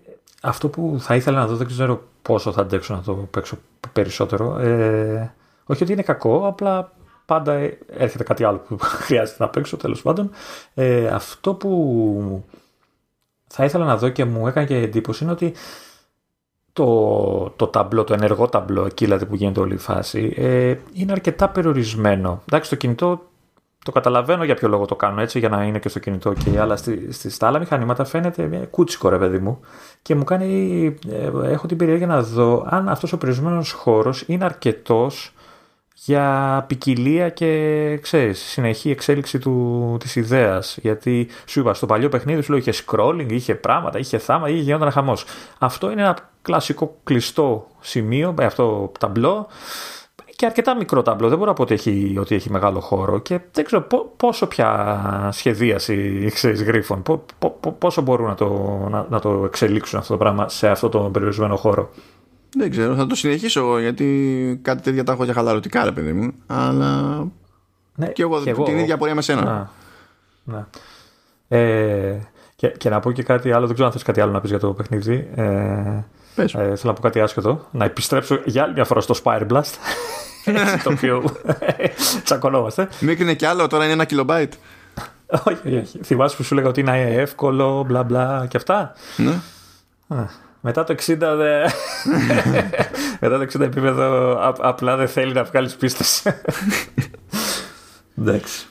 αυτό που θα ήθελα να δω, δεν ξέρω πόσο θα αντέξω να το παίξω περισσότερο. Ε, όχι ότι είναι κακό, απλά πάντα έρχεται κάτι άλλο που χρειάζεται να παίξω τέλος πάντων. Ε, αυτό που θα ήθελα να δω και μου έκανε και εντύπωση είναι ότι το, το ταμπλό, το ενεργό ταμπλό, εκεί δηλαδή που γίνεται όλη η φάση, ε, είναι αρκετά περιορισμένο. Εντάξει, το κινητό το καταλαβαίνω για ποιο λόγο το κάνω έτσι, για να είναι και στο κινητό και αλλά στη, στη, στα άλλα μηχανήματα φαίνεται μια κούτσικο ρε παιδί μου και μου κάνει, ε, έχω την περιέργεια να δω αν αυτός ο περιορισμένος χώρος είναι αρκετός για ποικιλία και ξέρεις, συνεχή εξέλιξη του, της ιδέας. Γιατί σου είπα, στο παλιό παιχνίδι σου λέω είχε scrolling, είχε πράγματα, είχε θάμα, είχε γινόταν χαμός. Αυτό είναι ένα κλασικό κλειστό σημείο, με αυτό ταμπλό, και αρκετά μικρό ταμπλό. Δεν μπορώ να πω ότι έχει, ότι έχει μεγάλο χώρο και δεν ξέρω πόσο πια σχεδίαση ξέρεις γρίφων, πόσο μπορούν να το, να, να, το εξελίξουν αυτό το πράγμα σε αυτό το περιορισμένο χώρο. Δεν ξέρω, θα το συνεχίσω εγώ γιατί κάτι τέτοια τα έχω για χαλαρωτικά ρε παιδί μου, αλλά ναι, και εγώ, και εγώ την ίδια πορεία με σένα. Να, να. Ε, και, και να πω και κάτι άλλο, δεν ξέρω αν θες κάτι άλλο να πεις για το παιχνίδι. Ε, ε, θέλω να πω κάτι άσχετο. Να επιστρέψω για άλλη μια φορά στο Spire Blast. Έτσι το οποίο τσακωνόμαστε. Μικρή κι άλλο, τώρα είναι ένα κιλομπάιτ. όχι, όχι. Θυμάσαι που σου λέγα ότι είναι εύκολο, μπλα μπλα και αυτά; Ναι. Μετά το 60 δε... Μετά το 60 επίπεδο απλά δεν θέλει να βγάλεις πίστες. Εντάξει.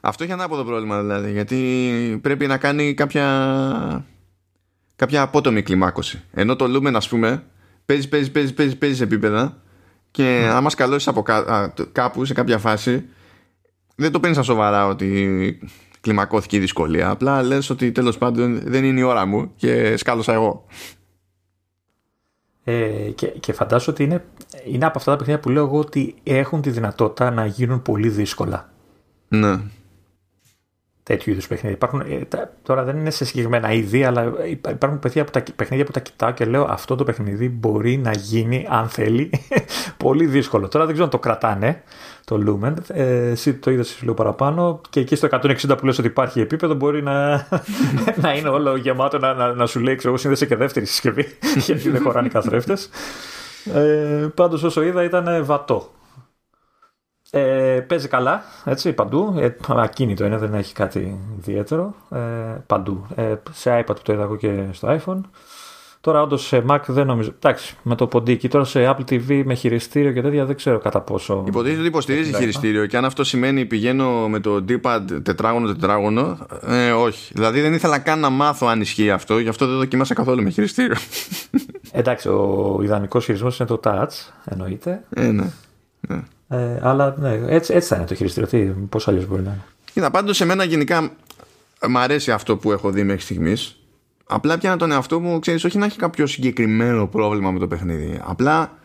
Αυτό έχει ανάποδο πρόβλημα δηλαδή γιατί πρέπει να κάνει κάποια κάποια απότομη κλιμάκωση. Ενώ το Lumen ας πούμε παίζει, παίζει, παίζει, παίζει, παίζει επίπεδα και mm. άμα σκαλώσεις από κάπου σε κάποια φάση δεν το παίρνεις σοβαρά ότι κλιμακώθηκε η δυσκολία. Απλά λες ότι τέλος πάντων δεν είναι η ώρα μου και σκάλωσα εγώ. Ε, και, και φαντάζομαι ότι είναι, είναι από αυτά τα παιχνίδια που λέω εγώ ότι έχουν τη δυνατότητα να γίνουν πολύ δύσκολα. Ναι τέτοιου είδους παιχνίδια. Υπάρχουν, ε, τώρα δεν είναι σε συγκεκριμένα είδη, αλλά υπάρχουν παιχνίδια που, τα, παιχνίδια που τα κοιτάω και λέω αυτό το παιχνίδι μπορεί να γίνει, αν θέλει, πολύ δύσκολο. Τώρα δεν ξέρω αν το κρατάνε το Lumen. Ε, εσύ το είδες λίγο παραπάνω και εκεί στο 160 που λες ότι υπάρχει επίπεδο μπορεί να, να είναι όλο γεμάτο να, να, να σου λέει ξέρω, σύνδεσε και δεύτερη συσκευή γιατί δεν χωράνε οι καθρέφτες. Ε, πάντως όσο είδα ήταν βατό ε, παίζει καλά, έτσι, παντού. Ε, ακίνητο είναι, δεν έχει κάτι ιδιαίτερο. Ε, παντού. Ε, σε iPad το είδα εγώ και στο iPhone. Τώρα όντως σε Mac δεν νομίζω. Εντάξει, με το ποντίκι. Τώρα σε Apple TV με χειριστήριο και τέτοια δεν ξέρω κατά πόσο. Υποτίθεται ότι υποστηρίζει χειριστήριο και αν αυτό σημαίνει πηγαίνω με το D-pad τετράγωνο-τετράγωνο, ε, όχι. Δηλαδή δεν ήθελα καν να μάθω αν ισχύει αυτό, γι' αυτό δεν δοκιμάσα καθόλου με χειριστήριο. Εντάξει, ο ιδανικός χειρισμός είναι το touch, εννοείται. Ε, ναι. ναι. Ε, αλλά ναι, έτσι, έτσι θα είναι το χειριστήριο. Πώς αλλιώς μπορεί να είναι. Κοίτα, πάντως σε μένα γενικά μ' αρέσει αυτό που έχω δει μέχρι στιγμής. Απλά πιάνω τον εαυτό μου, ξέρεις, όχι να έχει κάποιο συγκεκριμένο πρόβλημα με το παιχνίδι. Απλά.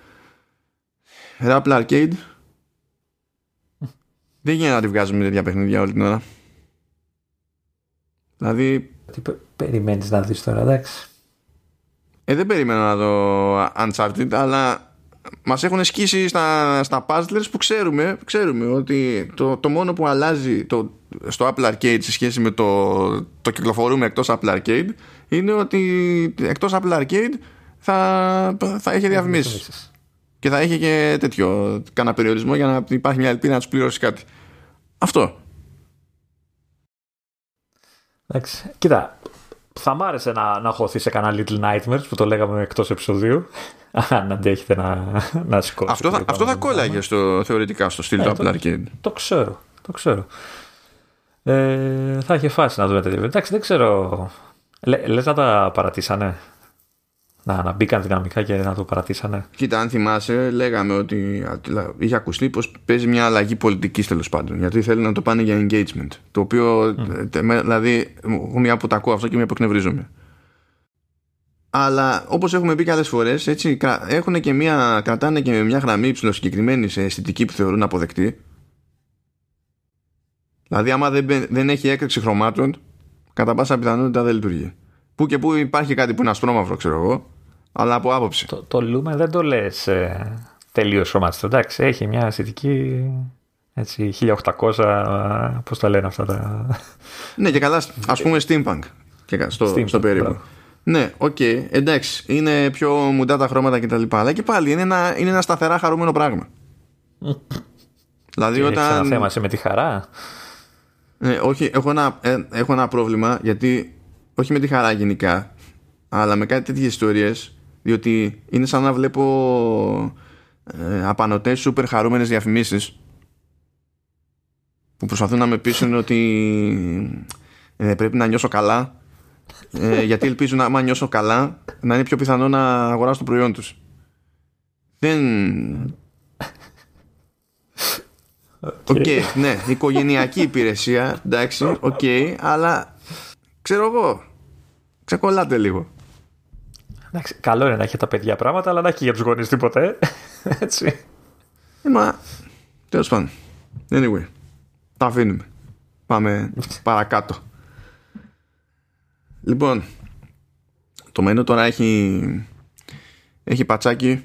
Rapple Arcade. δεν γίνεται να τη βγάζουμε τέτοια παιχνίδια όλη την ώρα. Δηλαδή. Τι περιμένεις να δεις τώρα, εντάξει. Ε, δεν περιμένω να δω Uncharted, αλλά Μας έχουν σκίσει στα, στα puzzlers που ξέρουμε, ξέρουμε ότι το, το μόνο που αλλάζει το, στο Apple Arcade σε σχέση με το, το κυκλοφορούμε εκτός Apple Arcade είναι ότι εκτός Apple Arcade θα, θα έχει διαφημίσεις. Και θα έχει και τέτοιο κανένα περιορισμό για να υπάρχει μια ελπίδα να τους πληρώσει κάτι. Αυτό. Εντάξει. Κοίτα, θα μ' άρεσε να, να χωθεί σε κανένα Little Nightmares που το λέγαμε εκτός επεισοδίου αν αντέχετε να, να σηκώσει. Αυτό θα, αυτό θα κόλλαγε στο, θεωρητικά στο στυλ του Apple Arcade. Το ξέρω, το ξέρω. Ε, θα είχε φάση να δούμε τέτοια. Εντάξει, δεν ξέρω. Λε, λες να τα παρατήσανε; Να, να μπήκαν δυναμικά και να το παρατήσανε. Κοίτα, αν θυμάσαι, λέγαμε ότι είχε ακουστεί πως παίζει μια αλλαγή πολιτικής τέλος πάντων. Γιατί θέλει να το πάνε για engagement. Το οποίο, mm. δηλαδή, μία που τα ακούω αυτό και μία που εκνευρίζομαι αλλά όπως έχουμε πει και άλλες φορές έτσι, έχουν και μια, κρατάνε και μια γραμμή συγκεκριμένη σε αισθητική που θεωρούν αποδεκτή δηλαδή άμα δεν, δεν έχει έκρηξη χρωμάτων κατά πάσα πιθανότητα δεν λειτουργεί που και που υπάρχει κάτι που είναι ασπρόμαυρο ξέρω εγώ αλλά από άποψη το, το Lumen δεν το λες ε, τελείως χρωμάτιστο εντάξει έχει μια αισθητική έτσι 1800 πώς τα λένε αυτά τα ναι και καλά ας πούμε steampunk και στο, steampunk, στο περίπου ναι, OK, okay, εντάξει, είναι πιο μουντά τα χρώματα κτλ. Αλλά και πάλι είναι ένα, είναι ένα σταθερά χαρούμενο πράγμα. δηλαδή όταν. Έχεις ένα θέμα σε με τη χαρά. Ναι, όχι, έχω ένα, ε, έχω ένα πρόβλημα γιατί. Όχι με τη χαρά γενικά, αλλά με κάτι τέτοιες ιστορίες. Διότι είναι σαν να βλέπω ε, απανωτές σούπερ χαρούμενες διαφημίσεις που προσπαθούν να με πείσουν ότι ε, πρέπει να νιώσω καλά ε, γιατί ελπίζουν άμα νιώσω καλά να είναι πιο πιθανό να αγοράσω το προϊόν τους. Δεν... OK, okay. ναι, οικογενειακή υπηρεσία, εντάξει, OK, okay, αλλά ξέρω εγώ, ξεκολλάτε λίγο. Εντάξει, καλό είναι να έχει τα παιδιά πράγματα, αλλά να έχει για τους γονείς τίποτα, έτσι. Ε, μα, τέλος πάντων, anyway, τα αφήνουμε. Πάμε παρακάτω. Λοιπόν, το μενού τώρα έχει, έχει πατσάκι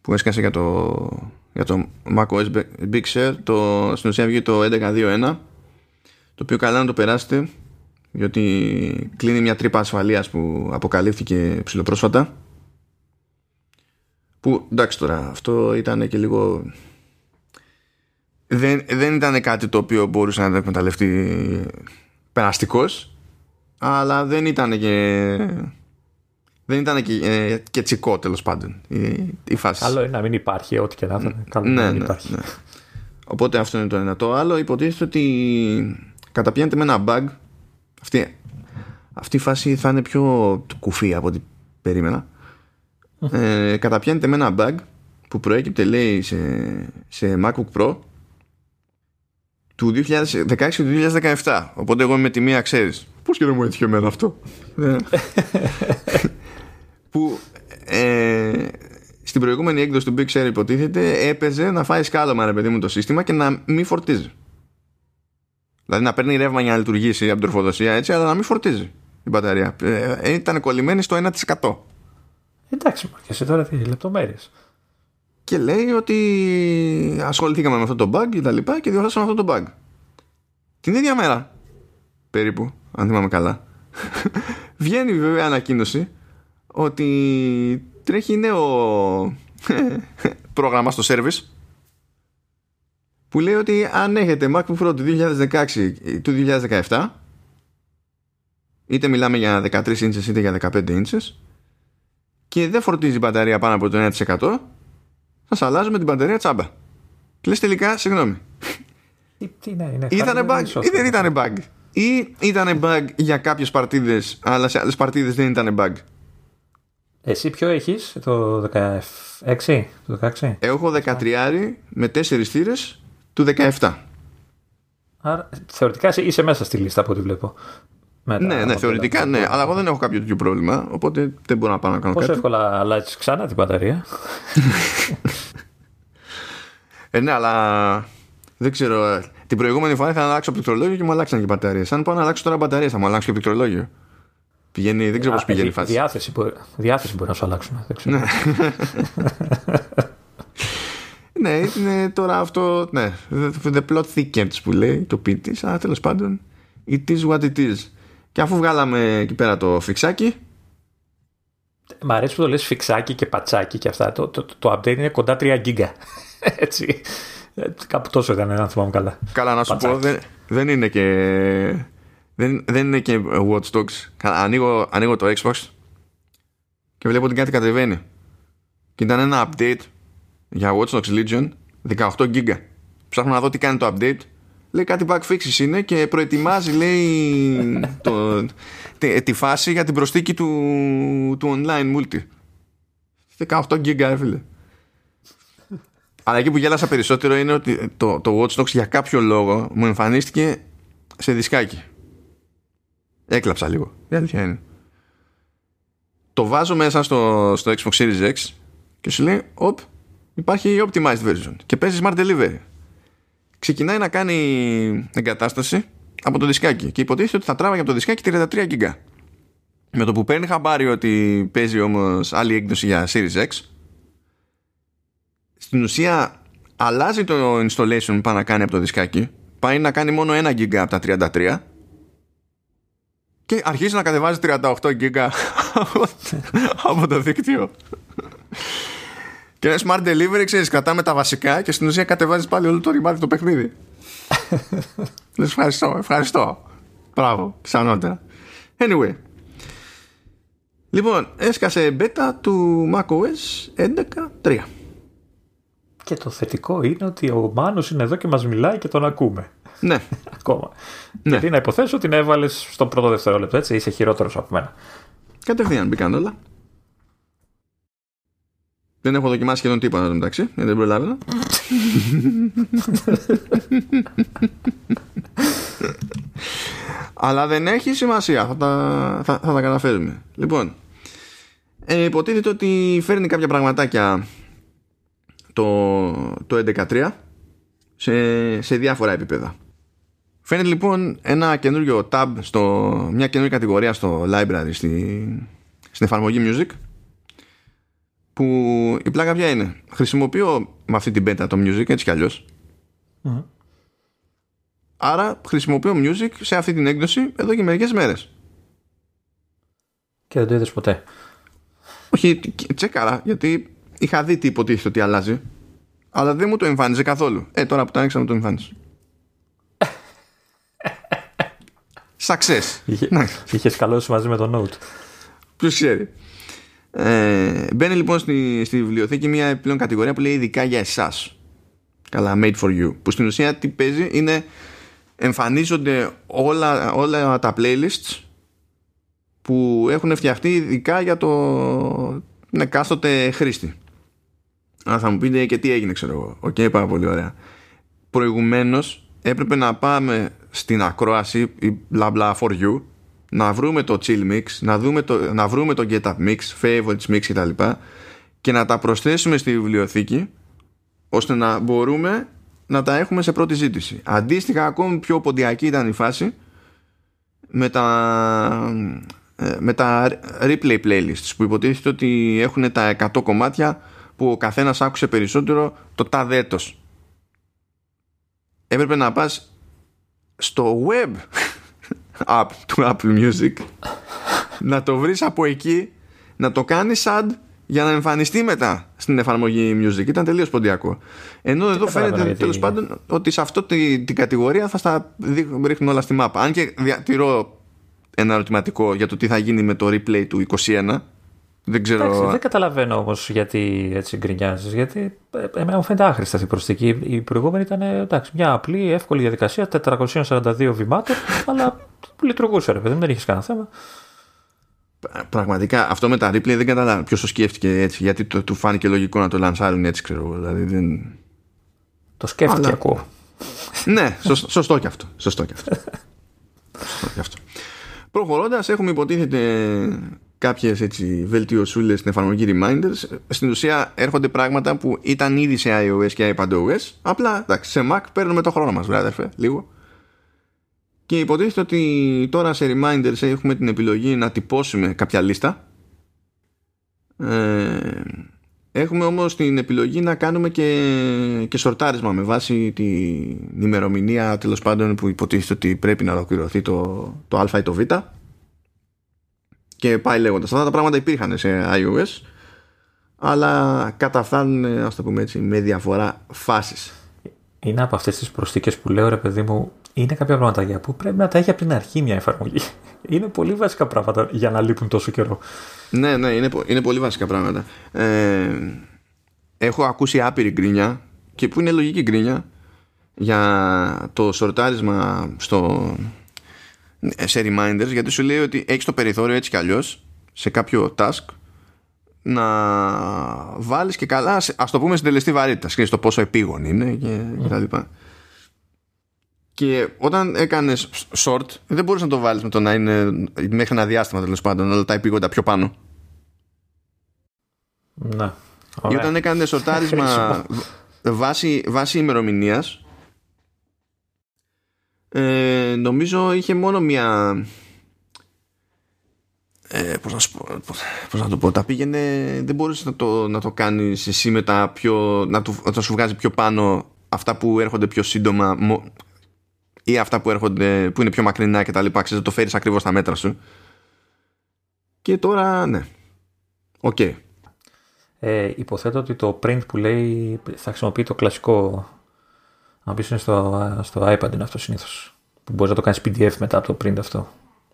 που έσκασε για το, για το macOS Big Share. Το, στην ουσία βγει το 11.2.1 το οποίο καλά να το περάσετε γιατί κλείνει μια τρύπα ασφαλείας που αποκαλύφθηκε ψηλοπρόσφατα που εντάξει τώρα αυτό ήταν και λίγο δεν, δεν ήταν κάτι το οποίο μπορούσε να το εκμεταλλευτεί περαστικός αλλά δεν ήταν και δεν ήταν και, ε, και τσικό τέλος πάντων η, η φάση. Καλό είναι να μην υπάρχει ό,τι και να είναι. Καλό ναι, να μην ναι, υπάρχει. Ναι. Οπότε αυτό είναι το ένα. Το άλλο υποτίθεται ότι καταπιάνεται με ένα bug. Αυτή, αυτή η φάση θα είναι πιο κουφή από ό,τι περίμενα. ε, καταπιάνεται με ένα bug που προέκυπτε λέει σε, σε MacBook Pro του 2016 και του 2017. Οπότε εγώ με τη μία ξέρεις. Πώς και δεν μου έτυχε εμένα αυτό. Ναι. που ε, στην προηγούμενη έκδοση του Big Share υποτίθεται έπαιζε να φάει σκάλωμα ρε παιδί μου το σύστημα και να μην φορτίζει. Δηλαδή να παίρνει ρεύμα για να λειτουργήσει από την τροφοδοσία έτσι, αλλά να μην φορτίζει η μπαταρία. Ε, ε ήταν κολλημένη στο 1%. Εντάξει, και σε τώρα τι λεπτομέρειες. Και λέει ότι ασχοληθήκαμε με αυτό το bug και τα λοιπά και διορθώσαμε αυτό το bug. Την ίδια μέρα, περίπου, αν θυμάμαι καλά, βγαίνει βέβαια ανακοίνωση ότι τρέχει νέο πρόγραμμα στο service που λέει ότι αν έχετε MacBook Pro του 2016 ή του 2017 είτε μιλάμε για 13 inches είτε για 15 inches και δεν φορτίζει η μπαταρία πάνω από το 1% σας αλλάζουμε την μπαταρία τσάμπα. Και λες τελικά συγγνώμη. Τι, τι είναι, είναι ήτανε bug ή δεν ήτανε bug. Ή ήτανε bug για κάποιες παρτίδες αλλά σε άλλες παρτίδες δεν ήτανε bug. Εσύ ποιο έχεις, το 16, το 16? Έχω 13 με 4 θύρες του 17. Άρα θεωρητικά είσαι μέσα στη λίστα από ό,τι βλέπω. ναι, ναι, θεωρητικά ναι, αλλά εγώ δεν έχω κάποιο τέτοιο πρόβλημα, οπότε δεν μπορώ να πάω να κάνω Πόσο κάτι. Πόσο εύκολα αλλάζεις ξανά την μπαταρία; ε, ναι, αλλά δεν ξέρω. Την προηγούμενη φορά ήθελα να αλλάξω πληκτρολόγιο και μου αλλάξαν και μπαταρίες. Αν πάω να αλλάξω τώρα μπαταρίες, θα μου αλλάξω και πληκτρολόγιο. Πηγαίνει, δεν ξέρω πώς πηγαίνει η φάση. Διάθεση μπορεί, διάθεση μπορεί να σου αλλάξουν. Δεν ξέρω. ναι, είναι τώρα αυτό. Ναι, the plot thickens που λέει το ποιητή, αλλά τέλος πάντων, it is what it is. Και αφού βγάλαμε εκεί πέρα το φιξάκι. Μ' αρέσει που το λες φιξάκι και πατσάκι και αυτά. Το, το, το, το update είναι κοντά 3 γίγκα. Έτσι. Κάπου τόσο έκανε, αν θυμάμαι καλά. Καλά, να σου πατσάκι. πω, δεν, δεν είναι και δεν, δεν είναι και Watch Dogs. Ανοίγω, ανοίγω το Xbox και βλέπω ότι κάτι κατεβαίνει. Και ήταν ένα update για Watch Dogs Legion 18 GB. Ψάχνω να δω τι κάνει το update. Λέει κάτι bug fixes είναι και προετοιμάζει λέει το, τη, τη, φάση για την προσθήκη του, του online multi. 18 GB έφυλε. Αλλά εκεί που γέλασα περισσότερο είναι ότι το, το Watch Dogs για κάποιο λόγο μου εμφανίστηκε σε δισκάκι. Έκλαψα λίγο. Η αλήθεια είναι. Το βάζω μέσα στο, στο Xbox Series X και σου λέει, οπ, υπάρχει η optimized version και παίζει smart delivery. Ξεκινάει να κάνει εγκατάσταση από το δισκάκι και υποτίθεται ότι θα τράβαγε από το δισκάκι 33 GB. Με το που παίρνει χαμπάρι ότι παίζει όμως άλλη έκδοση για Series X στην ουσία αλλάζει το installation που πάει να κάνει από το δισκάκι πάει να κάνει μόνο 1 GB από τα 33 και αρχίζει να κατεβάζει 38 γίγκα από το δίκτυο. Και ένα smart delivery, ξέρεις, κρατάμε τα βασικά και στην ουσία κατεβάζεις πάλι όλο το ρημάδι το παιχνίδι. Λες ευχαριστώ, ευχαριστώ. Μπράβο, ξανότερα. Anyway. Λοιπόν, έσκασε beta του macOS 11.3. Και το θετικό είναι ότι ο Μάνος είναι εδώ και μας μιλάει και τον ακούμε. Ναι. Ακόμα. Ναι. Γιατί να υποθέσω ότι την έβαλες στο πρώτο δευτερόλεπτο, έτσι. Είσαι χειρότερος από μένα. Κατευθείαν μπήκαν όλα. Δεν έχω δοκιμάσει σχεδόν τίποτα μεταξύ, γιατί δεν προλάβαινα. Αλλά δεν έχει σημασία. Θα τα, θα, θα τα καταφέρουμε. Λοιπόν, ε, υποτίθεται ότι φέρνει κάποια πραγματάκια το, το 11.3 σε, σε διάφορα επίπεδα. Φαίνεται λοιπόν ένα καινούριο tab, στο, μια καινούργια κατηγορία στο library στη, στην εφαρμογή music που η πλάκα ποια είναι. Χρησιμοποιώ με αυτή την beta το music έτσι κι αλλιώς. Άρα χρησιμοποιώ music σε αυτή την έκδοση εδώ και μερικές μέρες. Και δεν το είδες ποτέ. Όχι, τσέκαρα, γιατί είχα δει τι υποτίθεται ότι αλλάζει, αλλά δεν μου το εμφάνιζε καθόλου. Ε, τώρα που το άνοιξα μου το εμφάνιζε. Success. Είχε, είχες καλώσει μαζί με το Note. Ποιος ξέρει. Ε, μπαίνει λοιπόν στη, στη βιβλιοθήκη μια επιπλέον κατηγορία που λέει ειδικά για εσάς. Καλά, made for you. Που στην ουσία τι παίζει είναι εμφανίζονται όλα, όλα τα playlists που έχουν φτιαχτεί ειδικά για το εκάστοτε χρήστη. Αλλά θα μου πείτε και τι έγινε, ξέρω εγώ. OK, okay, πάρα πολύ ωραία. Προηγουμένως έπρεπε να πάμε στην ακρόαση ή bla bla for you να βρούμε το chill mix, να, δούμε το, να βρούμε το get up mix, favorites mix κτλ. Και να τα προσθέσουμε στη βιβλιοθήκη ώστε να μπορούμε να τα έχουμε σε πρώτη ζήτηση. Αντίστοιχα, ακόμη πιο ποντιακή ήταν η φάση με τα, ε, με τα replay playlists που υποτίθεται ότι έχουν τα 100 κομμάτια που ο καθένας άκουσε περισσότερο το τάδε έτος. Έπρεπε να πας στο web app του Apple Music να το βρεις από εκεί να το κάνεις ad για να εμφανιστεί μετά στην εφαρμογή Music. Ήταν τελείως ποντιακό. Ενώ εδώ φαίνεται γιατί... τέλος πάντων ότι σε αυτή την κατηγορία θα στα ρίχνουν όλα στη μάπα. Αν και διατηρώ ένα ερωτηματικό για το τι θα γίνει με το replay του 21 δεν ξέρω. Εντάξει, δεν καταλαβαίνω όμως γιατί έτσι γκρινιάζεις. Γιατί ε, εμένα μου φαίνεται άχρηστα αυτή η προσθήκη. Η προηγούμενη ήταν εντάξει, μια απλή, εύκολη διαδικασία 442 βημάτων, αλλά λειτουργούσε ρε παιδί, δεν είχες κανένα θέμα. Πραγματικά αυτό με τα replay δεν καταλαβαίνω ποιος το σκέφτηκε έτσι. Γιατί το, του φάνηκε λογικό να το λανσάρουν έτσι, ξέρω εγώ. Δηλαδή δεν... Το σκέφτηκε αλλά... ακούω. ναι, σωστό, σωστό και αυτό. Σωστό και αυτό. σωστό και αυτό. Προχωρώντας, έχουμε υποτίθεται κάποιες βελτιωσούλες στην εφαρμογή reminders. Στην ουσία έρχονται πράγματα που ήταν ήδη σε iOS και iPadOS. Απλά εντάξει, σε Mac παίρνουμε το χρόνο μας, βέβαια, λίγο. Και υποτίθεται ότι τώρα σε reminders έχουμε την επιλογή να τυπώσουμε κάποια λίστα. Ε, έχουμε όμως την επιλογή να κάνουμε και, και σορτάρισμα με βάση την ημερομηνία τέλος πάντων που υποτίθεται ότι πρέπει να ολοκληρωθεί το, το α ή το β και πάει λέγοντας αυτά τα πράγματα υπήρχαν σε iOS αλλά καταφθάνουν ας το πούμε έτσι με διαφορά φάσεις είναι από αυτές τις προσθήκες που λέω ρε παιδί μου είναι κάποια πράγματα που πρέπει να τα έχει από την αρχή μια εφαρμογή. Είναι πολύ βασικά πράγματα για να λείπουν τόσο καιρό. Ναι ναι είναι, είναι πολύ βασικά πράγματα. Ε, έχω ακούσει άπειρη γκρίνια και που είναι λογική γκρίνια για το σορτάρισμα στο, σε reminders γιατί σου λέει ότι έχεις το περιθώριο έτσι κι αλλιώς σε κάποιο task να βάλεις και καλά ας το πούμε στην τελεστή βαρύτητας σκέφτεσαι το πόσο επίγον είναι και, και τα λοιπά. Και όταν έκανες short δεν μπορείς να το βάλεις με το να είναι μέχρι ένα διάστημα τέλος πάντων αλλά τα επίγοντα πιο πάνω. Να και όταν έκανες σορτάρισμα βάση, βάση ημερομηνίας ε, νομίζω είχε μόνο μια ε, πώς, να πω, πώς, να το πω τα πήγαινε δεν μπορούσες να το, να το κάνεις εσύ μετά πιο, να, του, να σου βγάζει πιο πάνω αυτά που έρχονται πιο σύντομα ή αυτά που έρχονται που είναι πιο μακρινά και τα λοιπά ξέρεις το φέρεις ακριβώς στα μέτρα σου και τώρα ναι OK okay. ε, υποθέτω ότι το print που λέει θα χρησιμοποιεί το κλασικό να πεις είναι στο, στο iPad είναι αυτό συνήθως. Που μπορείς να το κάνεις PDF μετά από το print αυτό.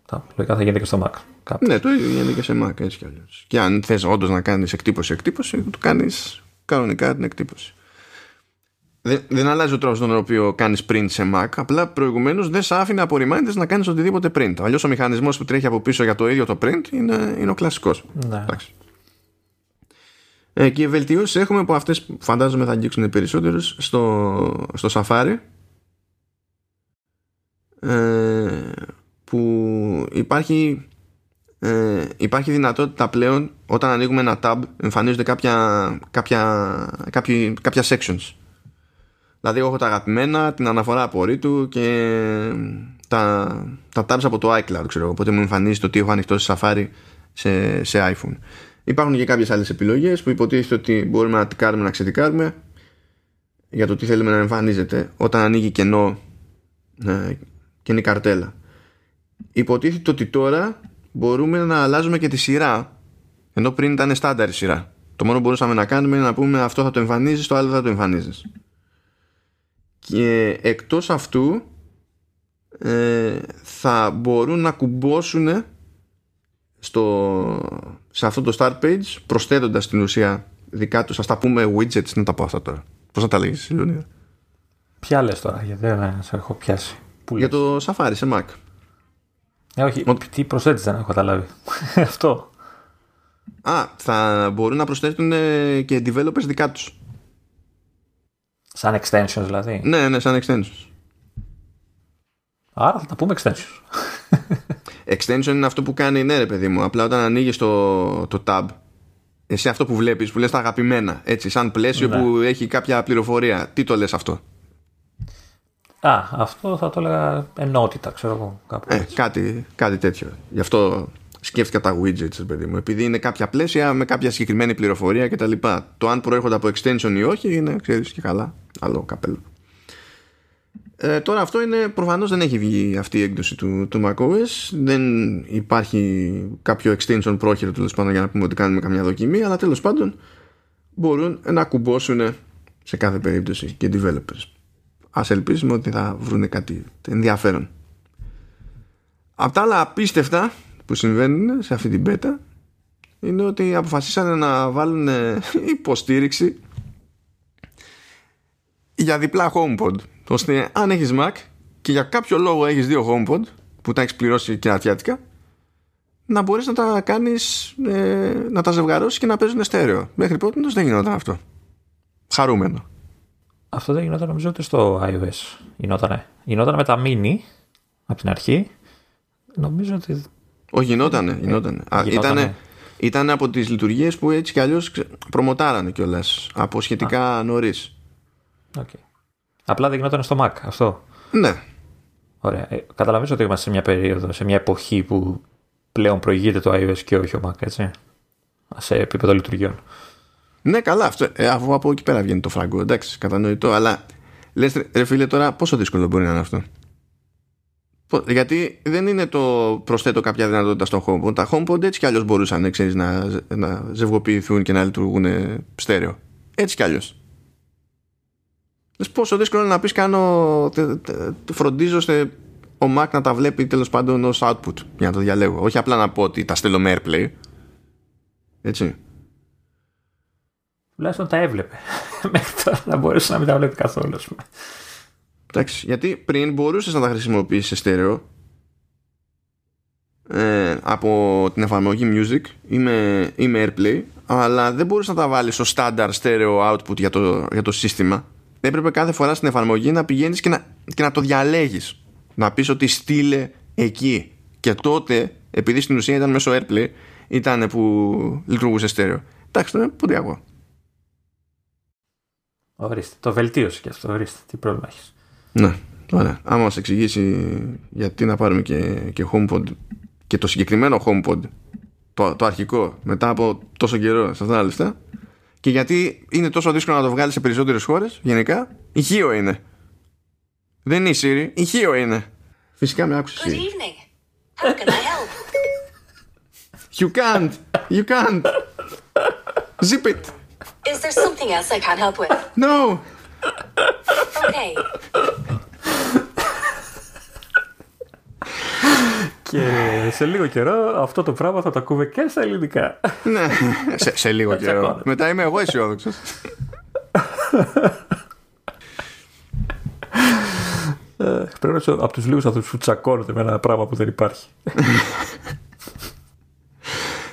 Θα, λογικά θα γίνεται και στο Mac. Κάπου. Ναι, το ίδιο γίνεται και σε Mac έτσι κι αλλιώς. Και αν θες όντως να κάνεις εκτύπωση-εκτύπωση, το κάνεις κανονικά την εκτύπωση. Δεν, δεν αλλάζει ο τρόπος τον οποίο κάνεις print σε Mac. Απλά προηγουμένως δεν σε άφηνε από reminders να κάνεις οτιδήποτε print. Αλλιώς ο μηχανισμός που τρέχει από πίσω για το ίδιο το print είναι, είναι ο κλασικός. Ναι. Ε, και οι βελτιώσεις έχουμε από αυτές που φαντάζομαι θα αγγίξουν περισσότερου στο, στο Safari. Ε, που υπάρχει ε, υπάρχει δυνατότητα πλέον όταν ανοίγουμε ένα tab εμφανίζονται κάποια, κάποια, κάποια, κάποια sections δηλαδή έχω τα αγαπημένα την αναφορά απορρίτου και τα, τα tabs από το iCloud ξέρω οπότε μου εμφανίζει το τι έχω ανοιχτό σε Safari σε, σε iPhone Υπάρχουν και κάποιες άλλες επιλογές που υποτίθεται ότι μπορούμε να τικάρουμε, να ξετικάρουμε για το τι θέλουμε να εμφανίζεται όταν ανοίγει κενό ε, καινή καρτέλα. Υποτίθεται ότι τώρα μπορούμε να αλλάζουμε και τη σειρά ενώ πριν ήταν στάνταρ σειρά. Το μόνο που μπορούσαμε να κάνουμε είναι να πούμε αυτό θα το εμφανίζεις, το άλλο θα το εμφανίζεις. Και εκτός αυτού ε, θα μπορούν να κουμπώσουν στο, σε αυτό το start page προσθέτοντας την ουσία δικά τους ας τα πούμε widgets να τα πω αυτά τώρα πώς να τα λέγεις Λεωνίδα Ποια λες τώρα γιατί δεν σε έχω πιάσει Πού Για το Safari σε Mac ε, όχι, Ο... τι προσθέτεις δεν έχω καταλάβει Αυτό Α, θα μπορούν να προσθέτουν και developers δικά τους Σαν extensions δηλαδή Ναι, ναι, σαν extensions Άρα θα τα πούμε extensions. Extension είναι αυτό που κάνει, ναι ρε παιδί μου. Απλά όταν ανοίγεις το, το tab, εσύ αυτό που βλέπεις, που λες τα αγαπημένα, έτσι, σαν πλαίσιο Ναι. που έχει κάποια πληροφορία. Τι το λες αυτό; Α, αυτό θα το έλεγα ενότητα, ξέρω εγώ. Κάπου Ε, έτσι. κάτι, κάτι τέτοιο. Γι' αυτό σκέφτηκα τα widgets, ρε παιδί μου. Επειδή είναι κάποια πλαίσια με κάποια συγκεκριμένη πληροφορία κτλ. Το αν προέρχονται από extension ή όχι είναι, ξέρεις και καλά. Άλλο καπέλο. Ε, τώρα αυτό είναι προφανώς δεν έχει βγει αυτή η έκδοση του, του macOS δεν υπάρχει κάποιο extension πρόχειρο τέλος πάντων για να πούμε ότι κάνουμε καμιά δοκιμή αλλά τέλος πάντων μπορούν να κουμπώσουν σε κάθε περίπτωση και developers ας ελπίσουμε ότι θα βρουν κάτι ενδιαφέρον. Απ' τα άλλα απίστευτα που συμβαίνουν σε αυτή την beta είναι ότι αποφασίσανε να βάλουν υποστήριξη για διπλά HomePod ώστε αν έχεις Mac και για κάποιο λόγο έχεις δύο HomePod που τα έχεις πληρώσει και ατιάτικα να μπορείς να τα κάνεις ε, να τα ζευγαρώσεις και να παίζουν στέρεο. Μέχρι πρώτη δεν γινόταν αυτό. Χαρούμενο Αυτό δεν γινόταν νομίζω ούτε στο iOS. Γινότανε. Γινόταν με τα mini από την αρχή. Νομίζω ότι. όχι γινότανε, γινότανε. Α, γινότανε. ήτανε, ήταν από τις λειτουργίες που έτσι κι αλλιώς ξε- προμοτάρανε κιόλας από σχετικά νωρίς Okay. Απλά δεν γινόταν στο Mac αυτό. ναι Ωραία. Ε, καταλαβαίνεις ότι είμαστε σε μια περίοδο, σε μια εποχή που πλέον προηγείται το iOS και όχι ο Mac, έτσι. Σε επίπεδο λειτουργιών. Ναι, καλά, αυτό, ε, αφού από εκεί πέρα βγαίνει το φράγκο. Εντάξει, κατανοητό, αλλά λες, ρε φίλε, τώρα πόσο δύσκολο μπορεί να είναι αυτό; Πο- Γιατί δεν είναι το προσθέτω κάποια δυνατότητα στο HomePod. Τα HomePod έτσι κι αλλιώς μπορούσαν ξέρεις, να, ζε- να ζευγοποιηθούν και να λειτουργούν στέρεο. Έτσι κι αλλιώς. Λες πόσο δύσκολο είναι να πεις κάνω. τε- τε- φροντίζω ώστε ο Mac να τα βλέπει τέλος πάντων ως output για να το διαλέγω. Όχι απλά να πω ότι τα στέλνω με AirPlay. Έτσι. Τουλάχιστον τα έβλεπε. Μέχρι τώρα να μπορέσει να μην τα βλέπει καθόλου, ας πούμε. Εντάξει, γιατί πριν μπορούσες να τα χρησιμοποιήσεις σε στέρεο ε, από την εφαρμογή Music ή με, ή με AirPlay, αλλά δεν μπορούσες να τα βάλεις στο standard stereo output για το, για το σύστημα. Έπρεπε κάθε φορά στην εφαρμογή να πηγαίνεις και να, και να το διαλέγεις. Να πεις ότι στείλε εκεί. Και τότε, επειδή στην ουσία ήταν μέσω AirPlay, ήταν που λειτουργούσε στέρεο. Εντάξει, τώρα ποντιακό. Ορίστε. Το βελτίωσε και αυτό. Ορίστε. Τι πρόβλημα έχεις. Ναι, ωραία. Άμα μας εξηγήσει γιατί να πάρουμε και, και HomePod και το συγκεκριμένο HomePod το, το αρχικό μετά από τόσο καιρό σε αυτά τα λεφτά και γιατί είναι τόσο δύσκολο να το βγάλεις σε περισσότερες χώρες γενικά ηχείο είναι δεν είναι η Siri, ηχείο είναι φυσικά με άκουσες Good Siri evening. How can I help? You can't, you can't Zip it, Is there something else I can help with? no Okay. Και σε λίγο καιρό αυτό το πράγμα θα το ακούμε και στα ελληνικά. ναι, σε, σε λίγο καιρό τσακώνεται. μετά είμαι εγώ αισιόδοξο. Πρέπει να είσαι από τους λίγους ανθρώπου που τσακώνονται με ένα πράγμα που δεν υπάρχει.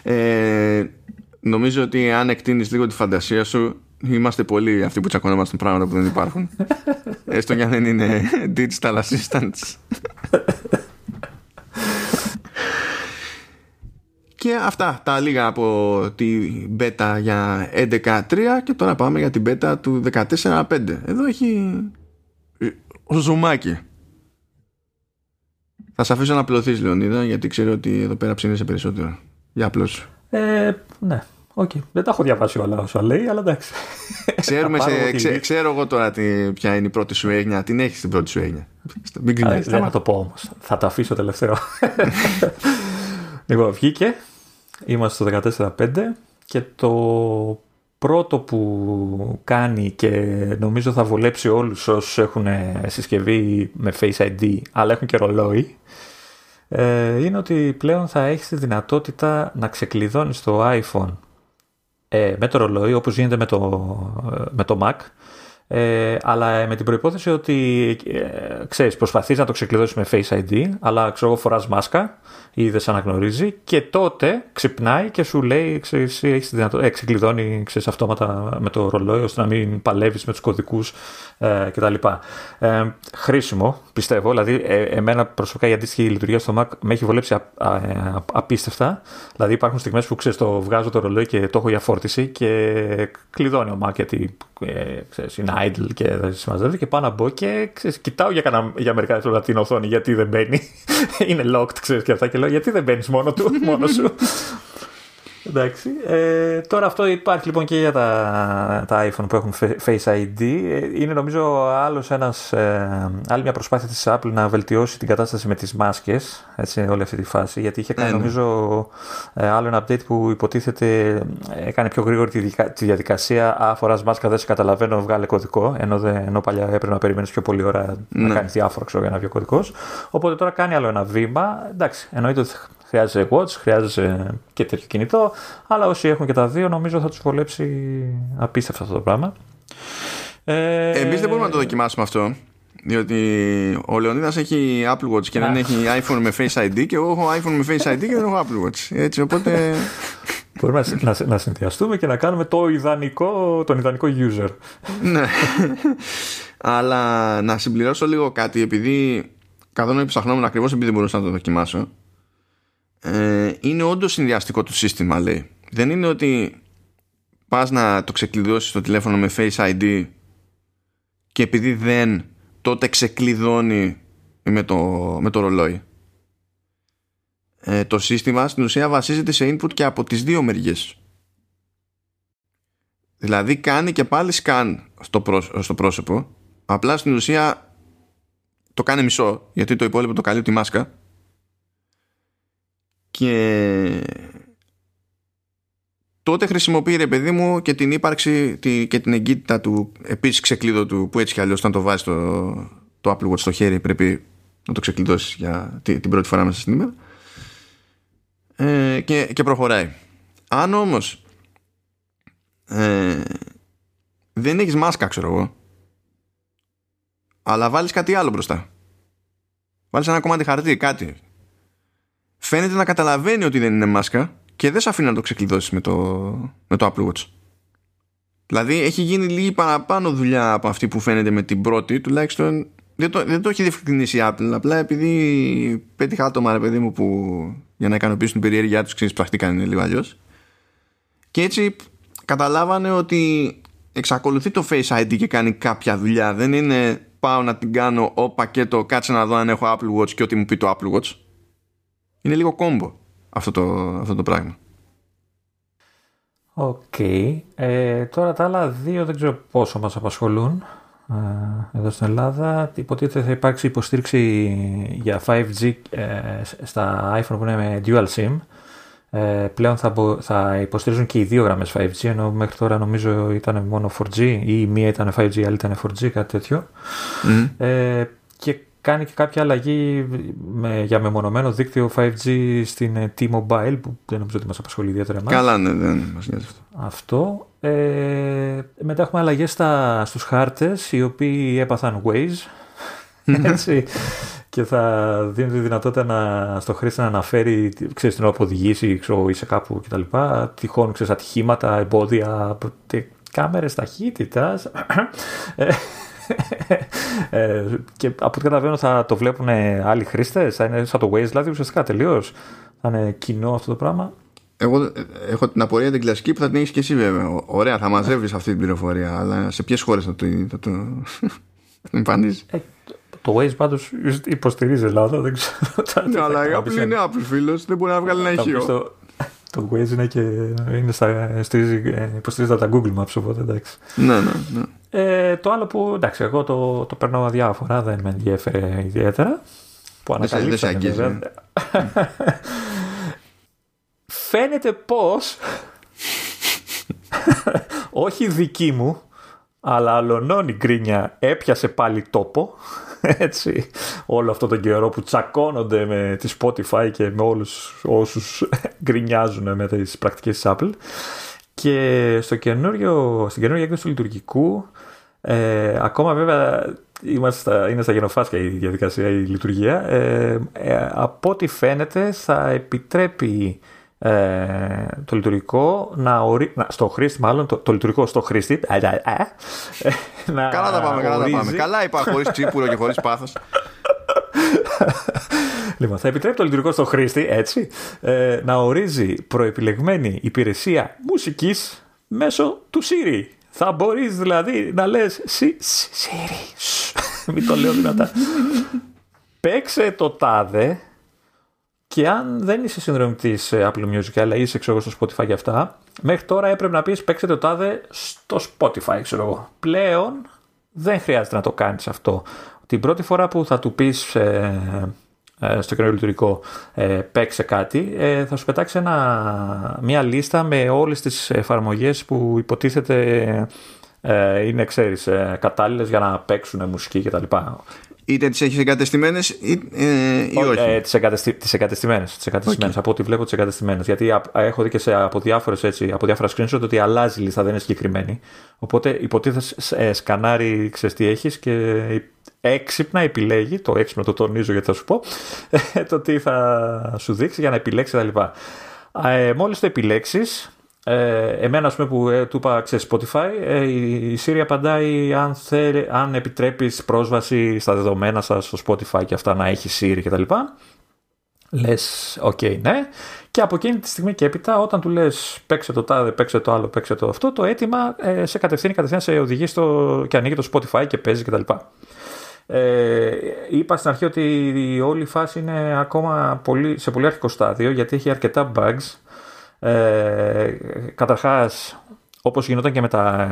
Ε, νομίζω ότι αν εκτείνεις λίγο τη φαντασία σου είμαστε πολλοί αυτοί που τσακωνόμαστε πράγματα που δεν υπάρχουν. Έστω και αν δεν είναι digital assistants. Και αυτά τα λίγα από τη beta για 11.3 και τώρα πάμε για την beta του 14.5 εδώ έχει ζουμάκι θα σε αφήσω να απλωθείς Λεωνίδα γιατί ξέρω ότι εδώ πέρα ψήνεσαι περισσότερο. Για απλώς Ε, ναι. Οκ. Δεν τα έχω διαβάσει όλα όσα λέει, αλλά εντάξει. Ξέρουμε Θα πάρω σε, ό,τι ξέ- λέει. ξέρω εγώ τώρα τι, ποια είναι η πρώτη σου έγνοια. Την έχεις την πρώτη σου έγνοια. Μην Α, κρίνεις. Δεν θα το πω όμως. Θα το αφήσω τελευταίο. λοιπόν, βγήκε. Είμαστε στο 14.5 και το πρώτο που κάνει και νομίζω θα βολέψει όλους όσους έχουν συσκευή με Face ID αλλά έχουν και ρολόι ε, είναι ότι πλέον θα έχεις τη δυνατότητα να ξεκλειδώνεις το iPhone ε, με το ρολόι όπως γίνεται με το, ε, με το Mac. Ε, αλλά με την προϋπόθεση ότι ε, ξέρεις, προσπαθείς να το ξεκλειδώσεις με Face ID, αλλά ξέρω εγώ φοράς μάσκα ή δεν σε αναγνωρίζει και τότε ξυπνάει και σου λέει, ξέρεις, έχεις δυνατό, ε, ξεκλειδώνει ξέρεις, αυτόματα με το ρολόι ώστε να μην παλεύεις με τους κωδικούς ε, κτλ. Ε, χρήσιμο, πιστεύω, δηλαδή ε, εμένα προσωπικά η αντίστοιχη λειτουργία στο Mac με έχει βολέψει α, α, α, απίστευτα. Δηλαδή υπάρχουν στιγμές που ξέρεις, το βγάζω το ρολόι και το έχω για φόρτιση και κλειδώνει ο Mac γιατί ε, ξέρεις, είναι idle και δεν συμμαζεύει και πάω να μπω και ξέρεις, κοιτάω για, κανένα, για μερικά λεπτά την οθόνη γιατί δεν μπαίνει. είναι locked, ξέρεις και αυτά και λέω γιατί δεν μπαίνεις μόνο του, μόνο σου. Εντάξει. Ε, τώρα αυτό υπάρχει λοιπόν και για τα, τα iPhone που έχουν Face ID. Ε, είναι νομίζω άλλος ένας, ε, άλλη μια προσπάθεια της Apple να βελτιώσει την κατάσταση με τις μάσκες, έτσι, όλη αυτή τη φάση, γιατί είχε κάνει Ναι, ναι. νομίζω ε, άλλο ένα update που υποτίθεται ε, έκανε πιο γρήγορη τη, δικα- τη διαδικασία «Α, φοράς μάσκα, δεν σε καταλαβαίνω, βγάλε κωδικό», ενώ, δεν, ενώ παλιά έπρεπε να περιμένεις πιο πολλή ώρα να Ναι. κάνεις διάφορα ξέρω, για να βγει ο κωδικός. Οπότε τώρα κάνει άλλο ένα βήμα. Εντάξει, εννοείται ότι χρειάζεσαι watch, χρειάζεσαι και τέτοιο κινητό, αλλά όσοι έχουν και τα δύο νομίζω θα τους βολέψει απίστευτα αυτό το πράγμα. Ε, Εμείς δεν μπορούμε να το δοκιμάσουμε αυτό. Διότι ο Λεωνίδας έχει Apple Watch και δεν Α. έχει iPhone με Face ID και εγώ έχω iPhone με Face ID και δεν έχω Apple Watch. Έτσι, οπότε. Μπορούμε να, να, να συνδυαστούμε και να κάνουμε το ιδανικό, τον ιδανικό user. ναι. Αλλά να συμπληρώσω λίγο κάτι, επειδή καθόλου ψαχνόμουν ακριβώς επειδή δεν μπορούσα να το δοκιμάσω. Ε, είναι όντως συνδυαστικό το σύστημα, λέει. Δεν είναι ότι πας να το ξεκλειδώσεις το τηλέφωνο με Face ID και επειδή δεν τότε ξεκλειδώνει με το, με το ρολόι. Ε, το σύστημα στην ουσία βασίζεται σε input και από τις δύο μεριές. Δηλαδή κάνει και πάλι scan στο, πρόσ- στο πρόσωπο απλά στην ουσία το κάνει μισό γιατί το υπόλοιπο το καλύπτει η μάσκα και τότε χρησιμοποιεί ρε παιδί μου και την ύπαρξη τη- και την εγκύτητα του επίσης ξεκλείδωτου που έτσι κι αλλιώς όταν το βάζεις το, το Apple Watch στο χέρι πρέπει να το ξεκλειδώσεις για τη- την πρώτη φορά μέσα στην ημέρα. Ε, και, και προχωράει. Αν όμως ε, δεν έχεις μάσκα ξέρω εγώ αλλά βάλεις κάτι άλλο μπροστά. Βάλεις ένα κομμάτι χαρτί κάτι φαίνεται να καταλαβαίνει ότι δεν είναι μάσκα και δεν σε αφήνει να το ξεκλειδώσεις με το, με το Apple Watch δηλαδή έχει γίνει λίγη παραπάνω δουλειά από αυτή που φαίνεται με την πρώτη τουλάχιστον δεν το, δεν το έχει διευκρινίσει η Apple απλά επειδή πέτυχα άτομα ρε παιδί μου που για να ικανοποιήσουν την περιέργειά τους ξέρεις πρακτικά λίγο αλλιώς και έτσι καταλάβανε ότι εξακολουθεί το Face ID και κάνει κάποια δουλειά. Δεν είναι πάω να την κάνω ο πακέτο, κάτσε να δω αν έχω Apple Watch και ό,τι μου πει το Apple Watch. Είναι λίγο κόμπο αυτό το, αυτό το πράγμα. Οκ. Ε, τώρα τα άλλα δύο δεν ξέρω πόσο μας απασχολούν ε, εδώ στην Ελλάδα. Υποτίθεται θα υπάρξει υποστήριξη για 5G ε, στα iPhone που είναι με dual SIM. Ε, πλέον θα, μπο- θα υποστηρίζουν και οι δύο γραμμές 5G ενώ μέχρι τώρα νομίζω ήταν μόνο 4G ή η μία ήταν 5G η άλλη ήταν 4G κάτι τέτοιο. Ε, και κάνει και κάποια αλλαγή με, για μεμονωμένο δίκτυο 5G στην ε, T-Mobile που δεν νομίζω ότι μας απασχολεί ιδιαίτερα εμάς. Καλά, ναι, δεν μας νοιάζει αυτό. Αυτό. Ε, μετά έχουμε αλλαγές στα, στους χάρτες οι οποίοι έπαθαν Waze. Έτσι. και θα δίνει τη δυνατότητα να, στο χρήστη να αναφέρει ξέρεις, την ώρα που οδηγήσει ξέρω, είσαι κάπου κτλ. Τυχόν ξέρεις, ατυχήματα, εμπόδια, τε- κάμερες ταχύτητας. Ε, ε, και από ό,τι καταλαβαίνω θα το βλέπουν άλλοι χρήστες, θα είναι σαν το Waze δηλαδή ουσιαστικά τελείως. Θα είναι κοινό αυτό το πράγμα. Εγώ ε, έχω την απορία την κλασική που θα την έχεις και εσύ βέβαια. Ω- Ωραία, θα μαζεύεις αυτή την πληροφορία, αλλά σε ποιες χώρες θα το, θα το, θα το εμφανίζεις; Ε, το Waze πάντως υποστηρίζει Ελλάδα, δεν ξέρω. τα- Ναι, αλλά η θα Apple πεις, είναι Apple φίλος, δεν μπορεί να βγάλει ένα θα πεις ηχείο. Το, το Waze είναι και είναι στα, στηρίζει, ε, υποστηρίζει τα Google Maps, οπότε εντάξει. Ναι, ναι, ναι. Ε, το άλλο που εντάξει, εγώ το, το περνάω αδιάφορα, δεν με ενδιέφερε ιδιαίτερα. Που Δεν σε- δεν σε ανακαλύψαμε αγγίζει, βέβαια. Φαίνεται πως όχι δική μου αλλά αλωνώνει γκρίνια έπιασε πάλι τόπο έτσι όλο αυτό τον καιρό που τσακώνονται με τη Spotify και με όλους όσους γκρινιάζουν με τις πρακτικές της Apple και στο καινούριο, στην καινούργια έκδοση του λειτουργικού Ε, ακόμα βέβαια είμαστε στα, είναι στα γενοφάσκια η διαδικασία, η λειτουργία. Ε, ε, από ό,τι φαίνεται θα επιτρέπει ε, το λειτουργικό να ορί... να, στο χρήστη, μάλλον το, το λειτουργικό στο χρήστη. ε, ε, ε, να Καλά τα πάμε, καλά τα ορίζει- πάμε. Καλά είπα χωρίς τσίπουρο και χωρίς πάθος. Λοιπόν, θα επιτρέπει το λειτουργικό στο χρήστη, έτσι, ε, να ορίζει προεπιλεγμένη υπηρεσία μουσικής μέσω του Siri. Θα μπορείς δηλαδή να λες «Σι- Σι- Siri, σ, μην το λέω δυνατά. Παίξε το τάδε και αν δεν είσαι συνδρομητής ε, Apple Music αλλά είσαι ξέρω, εγώ, στο Spotify και αυτά, μέχρι τώρα έπρεπε να πεις παίξε το τάδε στο Spotify, ξέρω εγώ. Πλέον δεν χρειάζεται να το κάνεις αυτό. Την πρώτη φορά που θα του πεις ε, ε, στο καινούριο λειτουργικό ε, παίξε κάτι, ε, θα σου πετάξει ένα, μια λίστα με όλες τις εφαρμογές που υποτίθεται ε, είναι, ξέρεις, ε, κατάλληλες για να παίξουν μουσική κτλ. Είτε τις έχεις εγκατεστημένες ή, ε, ή όχι. Ε, τις, εγκατεστη, τις εγκατεστημένες, τις εγκατεστημένες, από ό,τι βλέπω τις εγκατεστημένες. Γιατί α, έχω δει και σε, από, διάφορες, έτσι, από διάφορα screenshot ότι αλλάζει η λίστα, δεν είναι συγκεκριμένη. Οπότε υποτίθεται σ- ε, σκανάρει, ξέρεις τι έχεις και έξυπνα επιλέγει, το έξυπνο το τονίζω γιατί θα σου πω, το τι θα σου δείξει για να επιλέξει τα λοιπά. Ε, μόλις το επιλέξεις, ε, εμένα ας πούμε που ε, του είπα ξέρεις Spotify ε, η η Siri απαντάει αν, θέλει, αν επιτρέπεις πρόσβαση στα δεδομένα σας στο Spotify και αυτά να έχει Siri κτλ. Λες, οκ, ναι. Και από εκείνη τη στιγμή και έπειτα, όταν του λες παίξε το τάδε, παίξε το άλλο, παίξε το αυτό, το αίτημα ε, σε κατευθύνει κατευθείαν σε οδηγεί στο, και ανοίγει το Spotify και παίζει κτλ. Ε, είπα στην αρχή ότι η όλη φάση είναι ακόμα πολύ, σε πολύ αρχικό στάδιο γιατί έχει αρκετά bugs. Ε, καταρχάς, όπως γινόταν και με τα,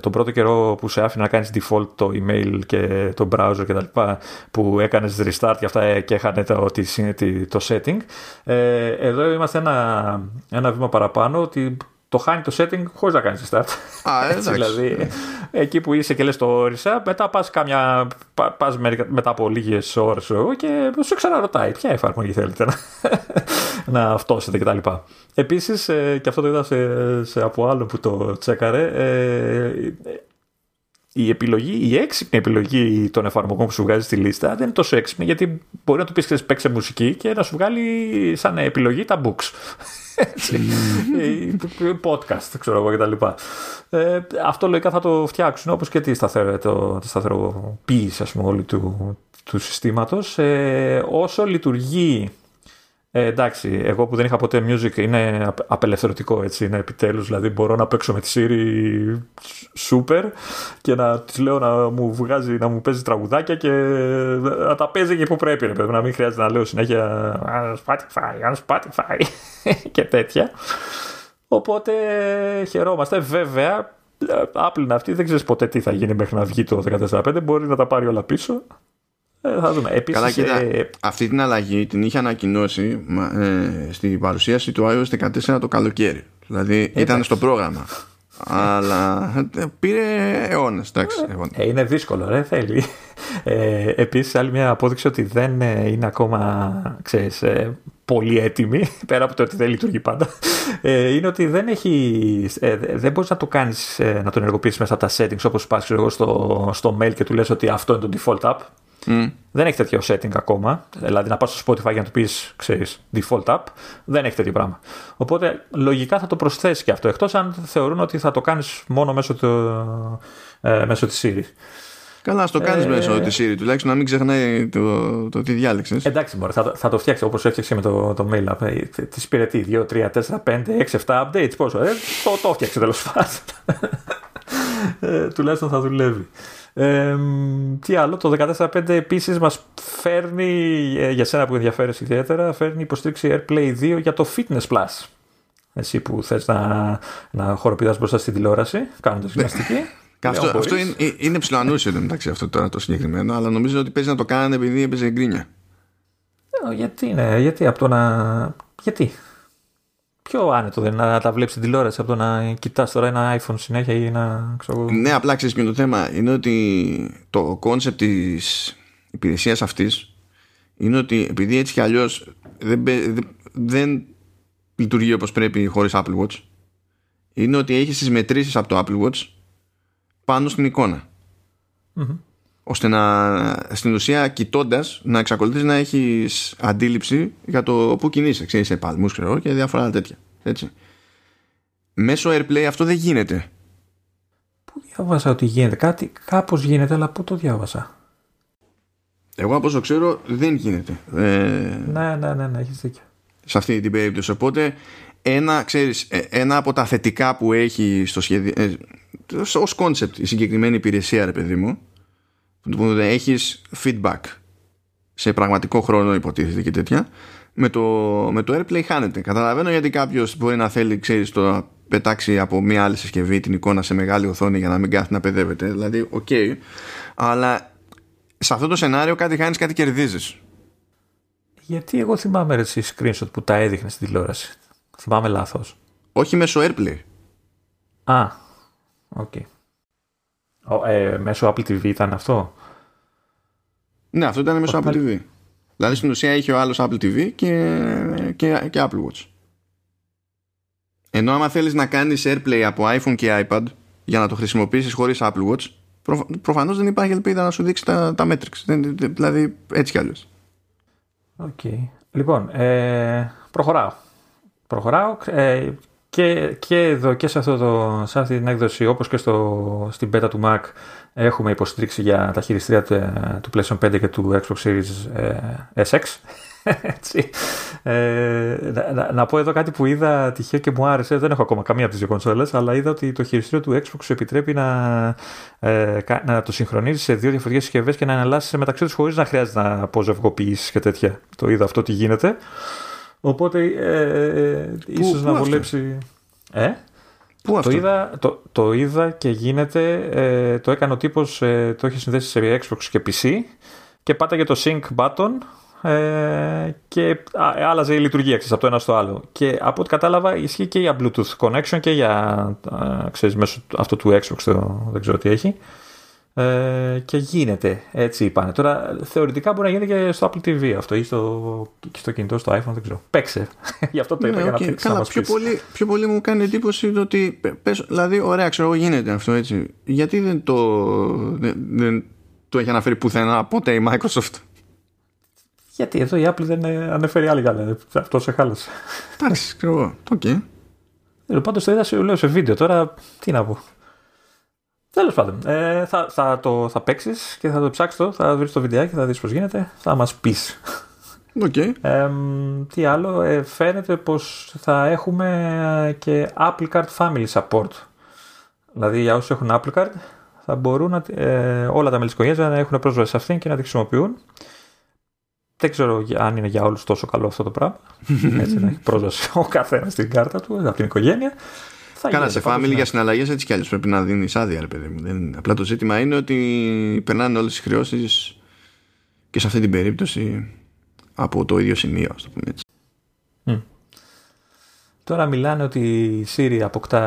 τον πρώτο καιρό που σε άφηνε να κάνεις default το email και το browser και τα λοιπά που έκανες restart και αυτά ε, και έχανε το, τη- τη- το setting ε, εδώ είμαστε ένα, ένα βήμα παραπάνω ότι το χάνει το setting χωρίς να κάνεις restart Α, έτσι, εντάξει. δηλαδή, εκεί που είσαι και λες το όρισα, μετά πας, κάμια, πα- πας μερικά- μετά από λίγες ώρες ξέρω εγώ, και σου ξαναρωτάει ποια εφαρμογή θέλετε να, να αυτόσετε κτλ. Επίσης, ε, και αυτό το είδα σε, σε από άλλο που το τσέκαρε, ε, η επιλογή, η έξυπνη επιλογή των εφαρμογών που σου βγάζει στη λίστα δεν είναι τόσο έξυπνη γιατί μπορεί να του πεις ξέρεις, παίξε μουσική και να σου βγάλει σαν επιλογή τα books. Έτσι. Ή podcast, ξέρω εγώ κτλ. Ε, αυτό λογικά θα το φτιάξουν όπως και τη, σταθερο, το, τη σταθεροποίηση ας πούμε, όλη του, του συστήματος. Ε, όσο λειτουργεί ε, εντάξει, εγώ που δεν είχα ποτέ music είναι απ- απελευθερωτικό έτσι, είναι επιτέλους, δηλαδή μπορώ να παίξω με τη Siri super και να της λέω να μου βγάζει, να μου παίζει τραγουδάκια και να τα παίζει και που πρέπει, ρε παιδί, να μην χρειάζεται να λέω συνέχεια «Α, Spotify, α, Spotify και τέτοια. Οπότε χαιρόμαστε. Βέβαια, Apple είναι αυτή, δεν ξέρεις ποτέ τι θα γίνει μέχρι να βγει το 14.5. Μπορεί να τα πάρει όλα πίσω. Ε, θα δούμε. Επίσης, Καλά, κοίτα, ε, αυτή την αλλαγή την είχε ανακοινώσει μα, ε, στην παρουσίαση του iOS 14 το καλοκαίρι. Δηλαδή ήταν στο πρόγραμμα. Αλλά ε, πήρε αιώνες. Εντάξει, αιώνες. Ε, είναι δύσκολο, ρε, θέλει. Ε, επίσης, άλλη μια απόδειξη ότι δεν ε, είναι ακόμα, ξέρεις, ε, πολύ έτοιμη, πέρα από το ότι δεν λειτουργεί πάντα, ε, είναι ότι δεν έχει, ε, δεν μπορείς να το κάνεις, ε, να το ενεργοποιήσεις μέσα από τα settings, όπως πας ξέρω εγώ, στο, στο mail και του λες ότι αυτό είναι το default app. Δεν έχει τέτοιο setting ακόμα. Δηλαδή να πας στο Spotify για να του πεις, ξέρεις, default app. Δεν έχει τέτοιο πράγμα. Οπότε λογικά θα το προσθέσεις και αυτό. Εκτός αν θεωρούν ότι θα το κάνεις μόνο μέσω, του, ε, μέσω της Siri. Καλά, στο κάνεις Ε, μέσω της Siri, τουλάχιστον να μην ξεχνάει το, το τι διάλεξες. Εντάξει, μωρέ, θα, το- θα το φτιάξεις όπως έφτιαξε με το, το mail app. Ε, Τη πήρε τι, 2, 3, 4, 5, 6, 7 updates. Πόσο, ε, το, το φτιάξε τέλος πάντων. ε, τουλάχιστον θα δουλεύει. Ε, τι άλλο, το 14.5 επίσης μας φέρνει, ε, για σένα που ενδιαφέρεσαι ιδιαίτερα, φέρνει υποστήριξη AirPlay 2 για το Fitness Plus. Εσύ που θες να, να χοροπηδάς μπροστά στην τηλεόραση, κάνοντας γυμναστική. Και αυτό, Λέω, αυτό μπορείς. είναι, είναι ψιλοανούσιο εντωμεταξύ αυτό τώρα το συγκεκριμένο, αλλά νομίζω ότι παίζει να το κάνανε επειδή έπαιζε γκρίνια. Ε, Γιατί είναι, γιατί από το να. Γιατί; Πιο άνετο δεν είναι να τα βλέπεις στην τηλεόραση από το να κοιτάς τώρα ένα iPhone συνέχεια ή ένα. Ξέρω, εγώ. Ναι, απλά ξέρεις ποιο είναι το θέμα. Είναι ότι το κόνσεπτ της υπηρεσίας αυτής είναι ότι επειδή έτσι κι αλλιώς δεν, παι- δεν, δεν λειτουργεί όπως πρέπει χωρίς Apple Watch, είναι ότι έχεις τις μετρήσεις από το Apple Watch πάνω στην εικόνα. Ώστε να στην ουσία κοιτώντας να εξακολουθείς να έχεις αντίληψη για το που κινείσαι ξέρεις σε παλμούς ξέρω, και διάφορα τέτοια έτσι. μέσω AirPlay αυτό δεν γίνεται Πού διάβασα ότι γίνεται; Κάτι κάπως γίνεται, αλλά πού το διάβασα; εγώ από όσο ξέρω δεν γίνεται ε, Ναι, ναι, ναι, ναι έχεις δίκιο. σε αυτή την περίπτωση. Οπότε ένα, ξέρεις, ε, ένα από τα θετικά που έχει στο σχέδιο, ε, ως concept η συγκεκριμένη υπηρεσία ρε παιδί μου που έχεις feedback σε πραγματικό χρόνο υποτίθεται και τέτοια με το, με το AirPlay χάνεται. Καταλαβαίνω γιατί κάποιος μπορεί να θέλει ξέρεις, το να πετάξει από μια άλλη συσκευή την εικόνα σε μεγάλη οθόνη για να μην κάθεται να παιδεύεται. Δηλαδή, οκ. αλλά σε αυτό το σενάριο κάτι χάνεις, κάτι κερδίζεις. Γιατί εγώ θυμάμαι ρε συ screenshot που τα έδειχνε στην τηλεόραση. Θυμάμαι λάθος. Όχι μέσω AirPlay. Α, οκ. Ο, ε, μέσω Apple TV ήταν αυτό; Ναι, αυτό ήταν μέσω Όχι, Apple TV. Δηλαδή στην ουσία είχε ο άλλος Apple TV και, και, και Apple Watch. Ενώ άμα θέλεις να κάνεις AirPlay από iPhone και iPad για να το χρησιμοποιήσεις χωρίς Apple Watch προ, προφανώς δεν υπάρχει ελπίδα να σου δείξει τα, τα metrics. Δεν- δεν- Δηλαδή έτσι κι αλλιώς. Οκ. Λοιπόν, ε, προχωράω. Προχωράω ε, και, και εδώ και σε, αυτό το, σε αυτή την έκδοση όπως και στο, στην beta του Mac έχουμε υποστήριξη για τα χειριστήρια του, του PlayStation 5 και του Xbox Series ε, SX. Έτσι. Ε, να, να- να πω εδώ κάτι που είδα τυχαίο και μου άρεσε. Δεν έχω ακόμα καμία από τις δύο κονσόλες, αλλά είδα ότι το χειριστήριο του Xbox σου επιτρέπει να, ε, κα- να το συγχρονίζεις σε δύο διαφορετικές συσκευές και να εναλλάσσει μεταξύ τους χωρίς να χρειάζεται να αποζευγοποιήσεις και τέτοια. Το είδα αυτό τι γίνεται. Οπότε ε, ε, ίσως πού να αυτό; βολέψει... Ε; Πού Το αυτό; είδα, το, το είδα και γίνεται, ε, το έκανε ο τύπος, ε, το έχει συνδέσει σε Xbox και PC και πάταγε το sync button ε, και α, άλλαζε η λειτουργία ξέρεις, από το ένα στο άλλο. Και από ό,τι κατάλαβα ισχύει και για Bluetooth connection και για α, ξέρεις, μέσω αυτού του Xbox, το, δεν ξέρω τι έχει. Ε, και γίνεται, έτσι είπανε. Τώρα θεωρητικά μπορεί να γίνεται και στο Apple TV αυτό ή στο, και στο κινητό, στο iPhone, δεν ξέρω. Παίξε. Γι' αυτό το είπα Ναι, για να οκ. πει- να Καλά, μας πιο πεις. πολύ, πιο πολύ μου κάνει εντύπωση το ότι πε- πες, δηλαδή ωραία ξέρω εγώ γίνεται αυτό έτσι γιατί δεν το δεν, δεν το έχει αναφέρει πουθενά ποτέ η Microsoft; Γιατί εδώ η Apple δεν ε, ανέφερε άλλα κι άλλα. Αυτό σε χάλασε. εντάξει ξέρω εγώ οκ Ε, Πάντως το είδα σε, λέω, σε βίντεο. Τώρα τι να πω. Τέλος πάντων, ε, θα, θα, το, θα παίξεις και θα το ψάξεις το, θα βρεις το βιντεάκι, θα δεις πώς γίνεται, θα μας πεις. οκ Ε, τι άλλο, ε, φαίνεται πως θα έχουμε ε, και Apple Card Family Support. Δηλαδή για όσους έχουν Apple Card θα μπορούν να, ε, όλα τα μέλη της οικογένειας να έχουν πρόσβαση σε αυτήν και να τη χρησιμοποιούν. Δεν ξέρω για- αν είναι για όλους τόσο καλό αυτό το πράγμα. Έτσι να έχει πρόσβαση ο καθένας στην κάρτα του, από την οικογένεια. Θα Καλά, γίνεται, σε πάντως, family ναι. για συναλλαγές έτσι κι αλλιώ πρέπει να δίνει άδεια, ρε παιδί μου. Δεν... Απλά το ζήτημα είναι ότι περνάνε όλες τις χρεώσεις και σε αυτή την περίπτωση από το ίδιο σημείο, ας το πούμε έτσι. Τώρα μιλάνε ότι η Siri αποκτά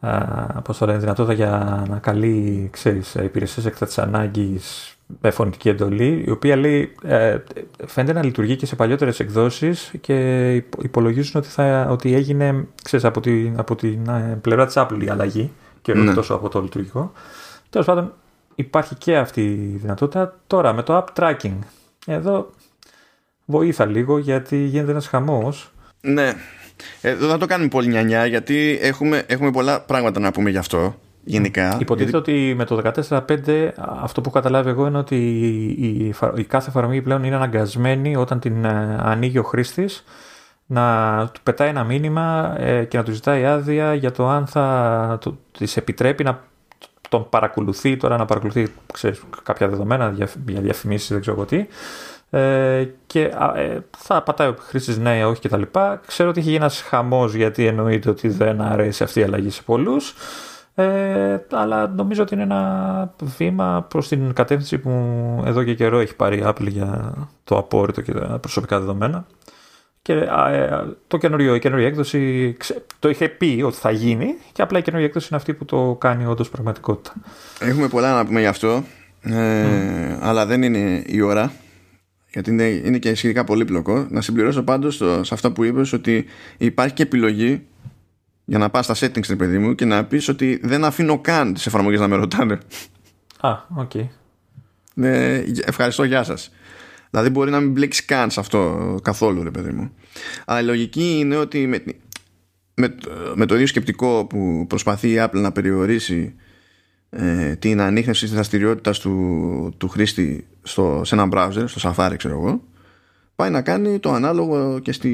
α, πώς το λένε, δυνατότητα για να καλεί ξέρεις, υπηρεσίες έκτακτης ανάγκης με φωνητική εντολή, η οποία λέει, ε, φαίνεται να λειτουργεί και σε παλιότερες εκδόσεις και υπο- υπολογίζουν ότι, θα, ότι έγινε ξέρεις, από, την, από την ε, πλευρά της Apple η αλλαγή και όχι Ναι. τόσο από το λειτουργικό. Τέλος πάντων υπάρχει και αυτή η δυνατότητα. Τώρα με το app tracking, εδώ βοήθα λίγο γιατί γίνεται ένας χαμός. Ναι. Εδώ θα το κάνουμε πολύ νιανιά γιατί έχουμε, έχουμε πολλά πράγματα να πούμε γι' αυτό γενικά. Υποτίθεται ότι με το 14.5 αυτό που έχω καταλάβει εγώ είναι ότι η, η, εφα- η κάθε εφαρμογή πλέον είναι αναγκασμένη όταν την ε, ανοίγει ο χρήστης να του πετάει ένα μήνυμα ε, και να του ζητάει άδεια για το αν θα του, της επιτρέπει να τον παρακολουθεί τώρα να παρακολουθεί ξέρεις, κάποια δεδομένα διαφ- για διαφημίσεις δεν ξέρω εγώ τι ε, και α, ε, θα πατάει ο χρήστης ναι, όχι κτλ. Ξέρω ότι έχει γίνει ένας χαμός γιατί εννοείται ότι δεν αρέσει αυτή η αλλαγή σε πολλούς. Ε, αλλά νομίζω ότι είναι ένα βήμα προς την κατεύθυνση που εδώ και καιρό έχει πάρει η Apple για το απόρριτο και τα προσωπικά δεδομένα. Και α, ε, το καινούριο, η καινούργια έκδοση ξε- το είχε πει ότι θα γίνει και απλά η καινούργια έκδοση είναι αυτή που το κάνει όντως πραγματικότητα. Έχουμε πολλά να πούμε γι' αυτό. Ε, Αλλά δεν είναι η ώρα. Γιατί είναι, είναι και σχετικά πολύπλοκο. Να συμπληρώσω πάντως στο- σε αυτά που είπες ότι υπάρχει και επιλογή για να πας στα settings, ρε παιδί μου, και να πεις ότι δεν αφήνω καν τις εφαρμογές να με ρωτάνε. Α, οκ. Ναι, ευχαριστώ, γεια σας. Δηλαδή μπορεί να μην μπλέξει καν σε αυτό καθόλου, ρε παιδί μου. Αλλά η λογική είναι ότι με, με, με το ίδιο σκεπτικό που προσπαθεί η Apple να περιορίσει ε, την ανίχνευση της δραστηριότητας του, του χρήστη στο, σε ένα browser, στο Safari ξέρω εγώ, πάει να κάνει το ανάλογο και, στη,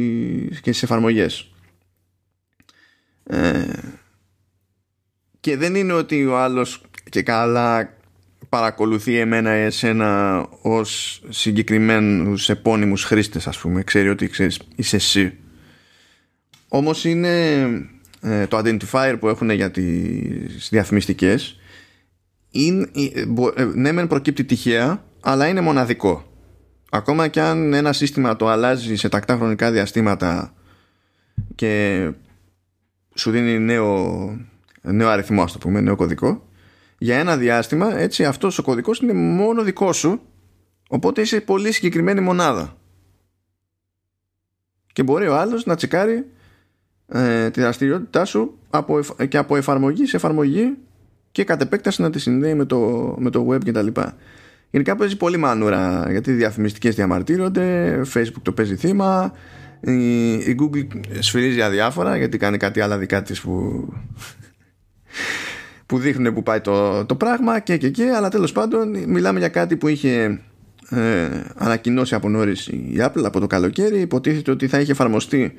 και στις εφαρμογές. Ε, και δεν είναι ότι ο άλλος και καλά παρακολουθεί εμένα εσένα ως συγκεκριμένους επώνυμους χρήστες ας πούμε. Ξέρει ότι ξέρεις, είσαι εσύ. Όμως είναι ε, το identifier που έχουν για τις διαφημιστικές είναι, ε, ε, ναι μεν προκύπτει τυχαία αλλά είναι μοναδικό. Ακόμα και αν ένα σύστημα το αλλάζει σε τακτά χρονικά διαστήματα και σου δίνει νέο, νέο αριθμό ας το πούμε, νέο κωδικό για ένα διάστημα έτσι αυτός ο κωδικός είναι μόνο δικό σου οπότε είσαι πολύ συγκεκριμένη μονάδα και μπορεί ο άλλος να τσεκάρει ε, τη δραστηριότητά σου από, και από εφαρμογή σε εφαρμογή και κατ' επέκταση να τη συνδέει με το, με το web κτλ. Γενικά παίζει πολύ μανούρα γιατί οι διαφημιστικές διαμαρτύρονται, Facebook το παίζει θύμα, η, η Google σφυρίζει αδιάφορα γιατί κάνει κάτι άλλα δικά της που που δείχνουν που πάει το, το πράγμα και και και. Αλλά τέλος πάντων μιλάμε για κάτι που είχε ε, ανακοινώσει από νωρίς η Apple από το καλοκαίρι. Υποτίθεται ότι θα είχε εφαρμοστεί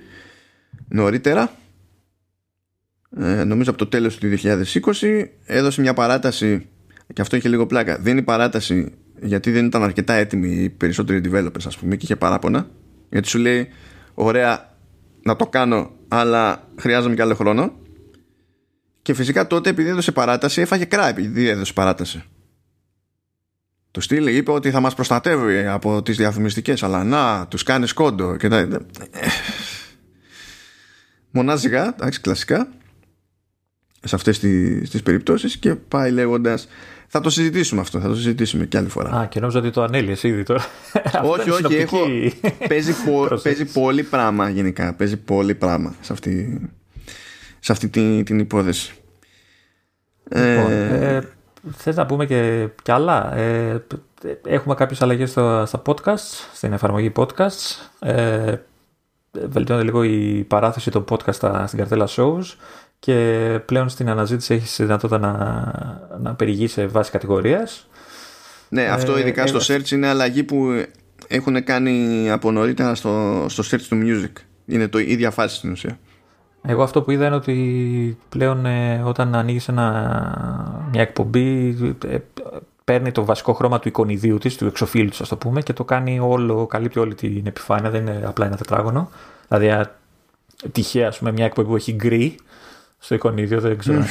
νωρίτερα ε, νομίζω από το τέλος του 2020 έδωσε μια παράταση και αυτό είχε λίγο πλάκα. Δίνει παράταση γιατί δεν ήταν αρκετά έτοιμοι οι περισσότεροι developers ας πούμε και είχε παράπονα. Γιατί σου λέει ωραία να το κάνω αλλά χρειάζομαι και άλλο χρόνο. Και φυσικά τότε επειδή έδωσε παράταση έφαγε κρά επειδή έδωσε παράταση. Το στυλ είπε ότι θα μας προστατεύει από τις διαφημιστικές αλλά να τους κάνεις κόντο και τα... μονάζιγα εντάξει κλασικά σε αυτές τις, τις περιπτώσεις και πάει λέγοντας θα το συζητήσουμε αυτό, θα το συζητήσουμε και άλλη φορά. Α, και νόμιζα ότι το ανέλυες ήδη τώρα. όχι, όχι, έχω, παίζει, πο, παίζει πολύ πράγμα γενικά, παίζει πολύ πράγμα σε αυτή, σε αυτή την, την υπόθεση. Λοιπόν, ε, ε, θες να πούμε και, και άλλα; Ε, έχουμε κάποιες αλλαγές στα, στα podcast, στην εφαρμογή podcast. Ε, βελτιώνεται λίγο η παράθεση των podcast στα, στην καρτέλα shows και πλέον στην αναζήτηση έχεις δυνατότητα να, να περιηγείς σε βάση κατηγορίας. Ναι, αυτό ε, ειδικά στο search είναι αλλαγή που έχουν κάνει από νωρίτερα στο, στο search του music. Είναι το ίδια φάση στην ουσία. Εγώ αυτό που είδα είναι ότι πλέον ε, όταν ανοίγεις ένα, μια εκπομπή ε, παίρνει το βασικό χρώμα του εικονιδίου της, του εξοφίλου της ας το πούμε και το κάνει όλο, καλύπτει όλη την επιφάνεια, δεν είναι απλά ένα τετράγωνο. Δηλαδή τυχαία ας πούμε μια εκπομπή που έχει γκρι στο εικονίδιο, δεν ξέρω αν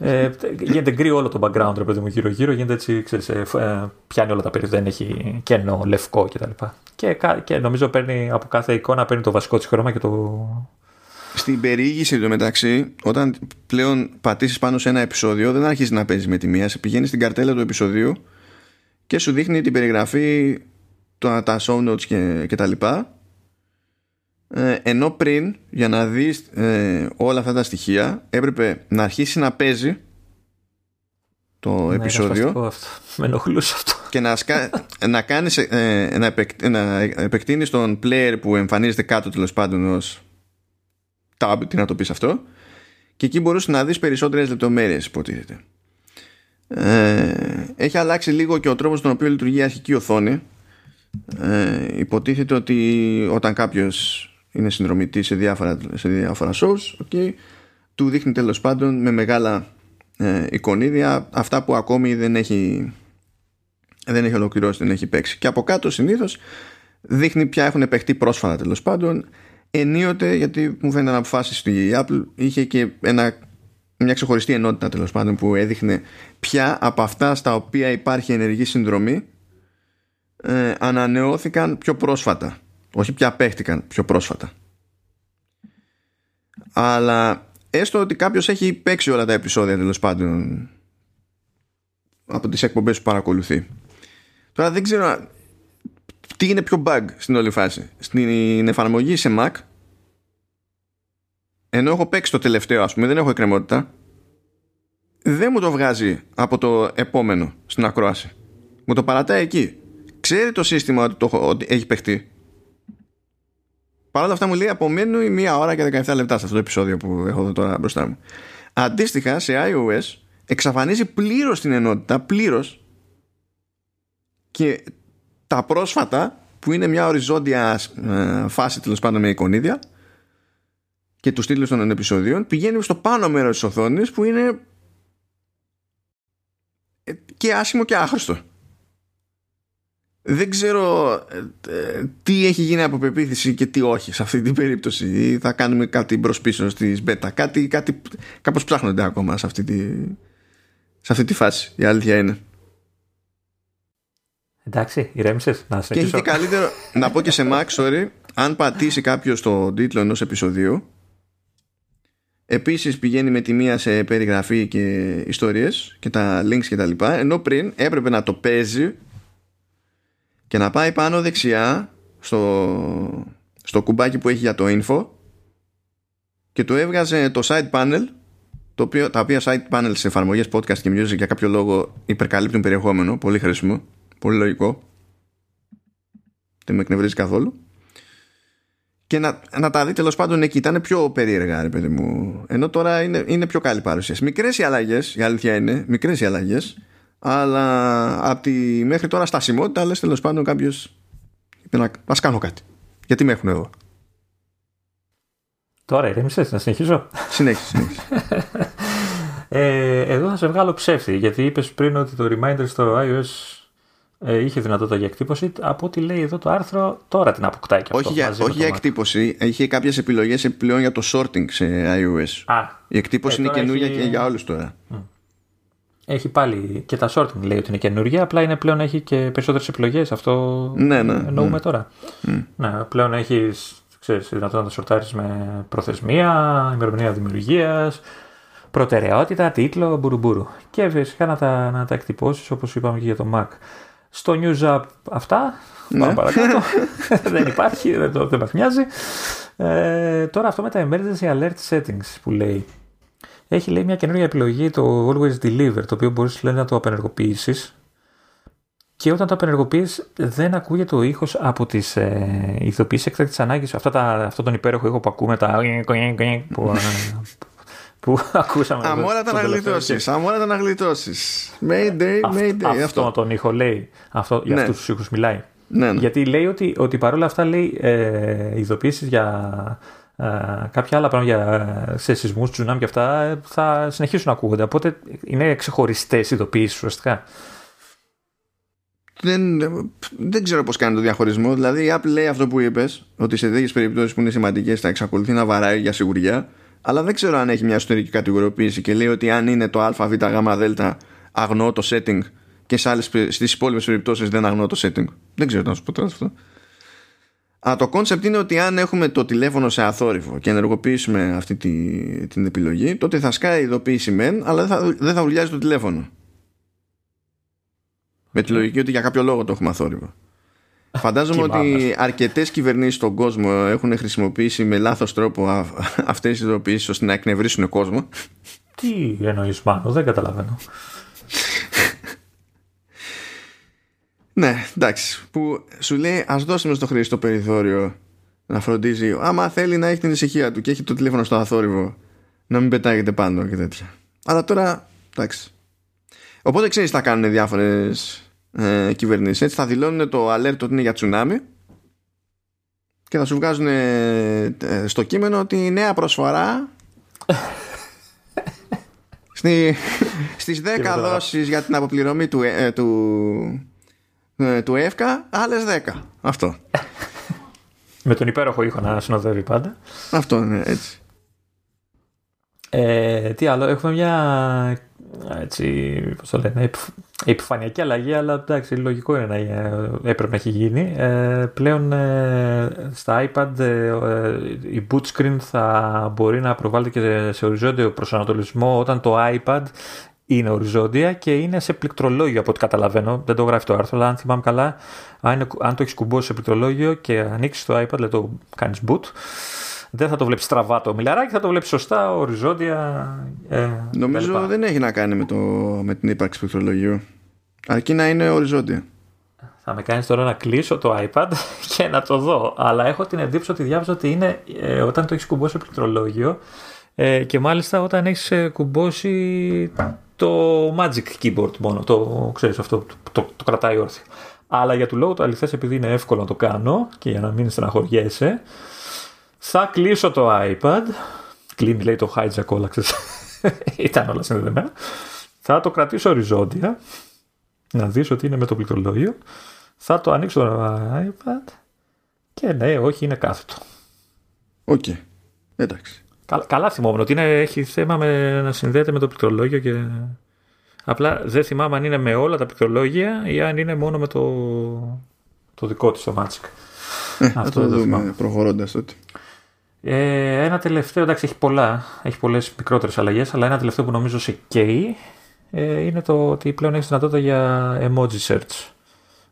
είναι. ε, γίνεται γκρι όλο το background, ρε παιδί μου, γύρω-γύρω. Γίνεται έτσι, ξέρεις, ε, ε πιάνει όλα τα περίπου, δεν έχει κενό, λευκό κτλ. Και, και, και νομίζω παίρνει από κάθε εικόνα παίρνει το βασικό της χρώμα και το, στην περιήγηση του μεταξύ, όταν πλέον πατήσεις πάνω σε ένα επεισόδιο, δεν αρχίζει να παίζεις με τη μία. Σε πηγαίνεις στην καρτέλα του επεισοδίου και σου δείχνει την περιγραφή, το, τα show notes και, και τα λοιπά. Ε, ενώ πριν, για να δεις ε, όλα αυτά τα στοιχεία, έπρεπε να αρχίσει να παίζει το ναι, επεισόδιο. Αυτό. Με ενοχλούσε αυτό. Και να, σκα... να, κάνεις, ε, να, επεκ... να επεκτείνεις τον player που εμφανίζεται κάτω τέλος πάντων ως tab, τι να το πεις αυτό και εκεί μπορούσες να δεις περισσότερες λεπτομέρειες υποτίθεται ε, έχει αλλάξει λίγο και ο τρόπος στον οποίο λειτουργεί η αρχική οθόνη ε, υποτίθεται ότι όταν κάποιος είναι συνδρομητής σε διάφορα, σε διάφορα shows okay, του δείχνει τέλος πάντων με μεγάλα ε, εικονίδια αυτά που ακόμη δεν έχει δεν έχει ολοκληρώσει, δεν έχει παίξει. Και από κάτω συνήθως δείχνει ποια έχουν παιχτεί πρόσφατα τέλος πάντων. Ενίοτε γιατί μου φαίνεται να αποφάσισε ότι η Apple είχε και ένα, μια ξεχωριστή ενότητα τέλος πάντων που έδειχνε ποια από αυτά στα οποία υπάρχει ενεργή συνδρομή ε, ανανεώθηκαν πιο πρόσφατα όχι πια παίχτηκαν πιο πρόσφατα αλλά έστω ότι κάποιος έχει παίξει όλα τα επεισόδια τέλος πάντων από τις εκπομπές που παρακολουθεί τώρα δεν ξέρω τι είναι πιο bug στην όλη φάση. Στην εφαρμογή σε Mac, ενώ έχω παίξει το τελευταίο, ας πούμε, δεν έχω εκκρεμότητα, δεν μου το βγάζει από το επόμενο στην ακρόαση. Μου το παρατάει εκεί. Ξέρει το σύστημα ότι, το, ότι έχει παιχτεί. Παρ' όλα αυτά μου λέει απομένουν μία ώρα και 17 λεπτά σε αυτό το επεισόδιο που έχω εδώ τώρα μπροστά μου. Αντίστοιχα σε iOS εξαφανίζει πλήρως την ενότητα, πλήρως και τα πρόσφατα που είναι μια οριζόντια ε, φάση τέλος πάντων με εικονίδια και τους τίτλους των επεισοδίων πηγαίνει στο πάνω μέρος της οθόνης που είναι ε, και άσχημο και άχρηστο. Δεν ξέρω ε, τι έχει γίνει από πεποίθηση και τι όχι σε αυτή την περίπτωση. Ή θα κάνουμε κάτι μπρος πίσω στις beta. Κάτι, κάτι κάπως ψάχνονται ακόμα σε αυτή, τη, σε αυτή τη φάση. Η αλήθεια είναι. Εντάξει, ηρέμησες να Και έχει και καλύτερο να πω και σε Mac, sorry, αν πατήσει κάποιος το τίτλο ενός επεισοδίου, επίσης πηγαίνει με τη μία σε περιγραφή και ιστορίες και τα links και τα λοιπά, ενώ πριν έπρεπε να το παίζει και να πάει πάνω δεξιά στο, στο κουμπάκι που έχει για το info και του έβγαζε το side panel το οποίο, τα οποία side panel σε εφαρμογές podcast και music για κάποιο λόγο υπερκαλύπτουν περιεχόμενο πολύ χρήσιμο Πολύ λογικό. Δεν με εκνευρίζει καθόλου. Και να, να τα δει τέλος πάντων εκεί ήταν πιο περίεργα, ρε παιδί μου. Ενώ τώρα είναι, είναι πιο καλή παρουσίαση. Μικρές οι αλλαγές, η αλήθεια είναι, μικρές οι αλλαγές. Αλλά από τη μέχρι τώρα στασιμότητα, λες τέλος πάντων κάποιος είπε να ας κάνω κάτι. Γιατί με έχουν εδώ; Τώρα ηρέμησε, να συνεχίσω; Συνέχισε, συνέχισε. ε, εδώ θα σε βγάλω ψεύτη, γιατί είπες πριν ότι το reminder στο iOS ε, είχε δυνατότητα για εκτύπωση. Από ό,τι λέει εδώ το άρθρο, τώρα την αποκτάει και αυτό. Όχι για, όχι για εκτύπωση, είχε κάποιες επιλογές επιπλέον για το sorting σε iOS. Α, Η εκτύπωση ε, είναι τώρα καινούργια έχει- και για όλους τώρα. Έχει πάλι και τα sorting λέει ότι είναι καινούργια, απλά είναι πλέον έχει και περισσότερες επιλογές. Αυτό Ναι, ναι, εννοούμε ναι. τώρα. Ναι, πλέον έχεις δυνατότητα να τα σορτάρει με προθεσμία, ημερομηνία δημιουργίας, προτεραιότητα, τίτλο, μπουρουμπουρου. Και φυσικά να τα, να τα εκτυπώσεις όπως είπαμε και για το Mac. Στο News App αυτά. Ναι. Πάμε παρακάτω. δεν υπάρχει, δεν, το, δεν μας νοιάζει. Ε, τώρα αυτό με τα emergency alert settings που λέει. Έχει λέει μια καινούργια επιλογή το Always Deliver, το οποίο μπορείς λέει, να το απενεργοποιήσεις και όταν το απενεργοποιείς δεν ακούγεται ο ήχος από τις ε, ειδοποιήσεις έκτακτης ανάγκης, αυτά τα, αυτό τον υπέροχο ήχο που ακούμε, τα που, ε, που ακούσαμε. εδώ Αμόρατα στο να τελευταίο γλιτώσεις. Αμόρατα να γλιτώσεις. Mayday, Mayday. αυτό, Αυτό. τον ήχο λέει, αυτό, για Ναι. αυτούς τους ήχους μιλάει. Ναι, ναι. Γιατί λέει ότι, ότι παρόλα αυτά λέει ε, ειδοποιήσεις για ε, κάποια άλλα πράγματα για, ε, σε σεισμούς, τσουνάμι και αυτά ε, θα συνεχίσουν να ακούγονται. Οπότε είναι ξεχωριστές ειδοποιήσεις ουσιαστικά. δεν, δεν ξέρω πώς κάνει το διαχωρισμό. Δηλαδή, η Apple λέει αυτό που είπες, ότι σε τέτοιες περιπτώσεις που είναι σημαντικές θα εξακολουθεί να βαράει για σιγουριά. Αλλά δεν ξέρω αν έχει μια εσωτερική κατηγοριοποίηση και λέει ότι αν είναι το ΑΒ Δ αγνώ το setting και στις υπόλοιπες περιπτώσεις δεν αγνώ το setting. Δεν ξέρω τι να σου πω τώρα αυτό. Α, το concept είναι ότι αν έχουμε το τηλέφωνο σε αθόρυβο και ενεργοποιήσουμε αυτή τη, την επιλογή, τότε θα σκάει η ειδοποίηση μεν, αλλά δεν θα, δεν θα ουρλιάζει το τηλέφωνο. Με τη λογική ότι για κάποιο λόγο το έχουμε αθόρυβο. Φαντάζομαι ότι Κοιμάμαι. αρκετές κυβερνήσεις στον κόσμο έχουν χρησιμοποιήσει με λάθος τρόπο αυτές τις ειδοποιήσεις ώστε να εκνευρίσουν κόσμο. Τι εννοείς μάλλον, δεν καταλαβαίνω. Ναι, εντάξει. Που σου λέει, ας δώσουμε στο χρήστη το περιθώριο να φροντίζει. Άμα θέλει να έχει την ησυχία του και έχει το τηλέφωνο στο αθόρυβο, να μην πετάγεται πάνω και τέτοια. Αλλά τώρα, εντάξει. Οπότε ξέρεις τι θα κάνουν διάφορες ε, κυβερνήσεις. Έτσι θα δηλώνουν το alert ότι είναι για τσουνάμι και θα σου βγάζουν ε, ε, στο κείμενο τη νέα προσφορά στη, στις 10 μετά. δόσεις για την αποπληρωμή του, ε, του, ε, του ΕΦΚΑ άλλες 10 αυτό Με τον υπέροχο ήχο να συνοδεύει πάντα. αυτό είναι έτσι Ε, τι άλλο, έχουμε μια έτσι, πώς το λένε, επιφ- επιφανειακή αλλαγή, αλλά εντάξει, λογικό είναι να ε, έπρεπε να έχει γίνει. Ε, πλέον ε, στα iPad ε, ε, η boot screen θα μπορεί να προβάλλεται και σε οριζόντιο προσανατολισμό όταν το iPad είναι οριζόντια και είναι σε πληκτρολόγιο από ό,τι καταλαβαίνω. Δεν το γράφει το άρθρο, αλλά αν θυμάμαι καλά, αν, είναι- αν το έχεις κουμπώσει σε πληκτρολόγιο και ανοίξεις το iPad, δηλαδή το κάνεις boot, δεν θα το βλέπεις στραβά το μιλαράκι, θα το βλέπεις σωστά, οριζόντια. Ε, Νομίζω κτλ. δεν έχει να κάνει με, το, με την ύπαρξη πληκτρολογίου. Αρκεί να είναι οριζόντια. Θα με κάνεις τώρα να κλείσω το iPad και να το δω. Αλλά έχω την εντύπωση ότι διάβαζα ότι είναι ε, όταν το έχεις κουμπώσει πληκτρολόγιο ε, και μάλιστα όταν έχεις ε, κουμπώσει το Magic Keyboard μόνο. Το ξέρεις αυτό, το, το, το κρατάει όρθιο. Αλλά για του λόγου το αληθές επειδή είναι εύκολο να το κάνω και για να μην στεναχωριέσαι θα κλείσω το iPad κλείνει λέει το hijack όλα ξέρεις. ήταν όλα συνδεδεμένα θα το κρατήσω οριζόντια να δεις ότι είναι με το πληκτρολόγιο θα το ανοίξω το iPad και ναι, όχι, είναι κάθετο. Οκ. Εντάξει. Καλά, καλά θυμόμουν ότι είναι, έχει θέμα με, να συνδέεται με το πληκτρολόγιο και... Απλά δεν θυμάμαι αν είναι με όλα τα πληκτρολόγια ή αν είναι μόνο με το, το δικό της το Magic. Ε, θα Αυτό το δεν δούμε θυμάμαι. προχωρώντας τότε. Ε, ένα τελευταίο, εντάξει έχει πολλά, έχει πολλές μικρότερες αλλαγές, αλλά ένα τελευταίο που νομίζω σε καίει ε, είναι το ότι πλέον έχεις δυνατότητα για emoji search.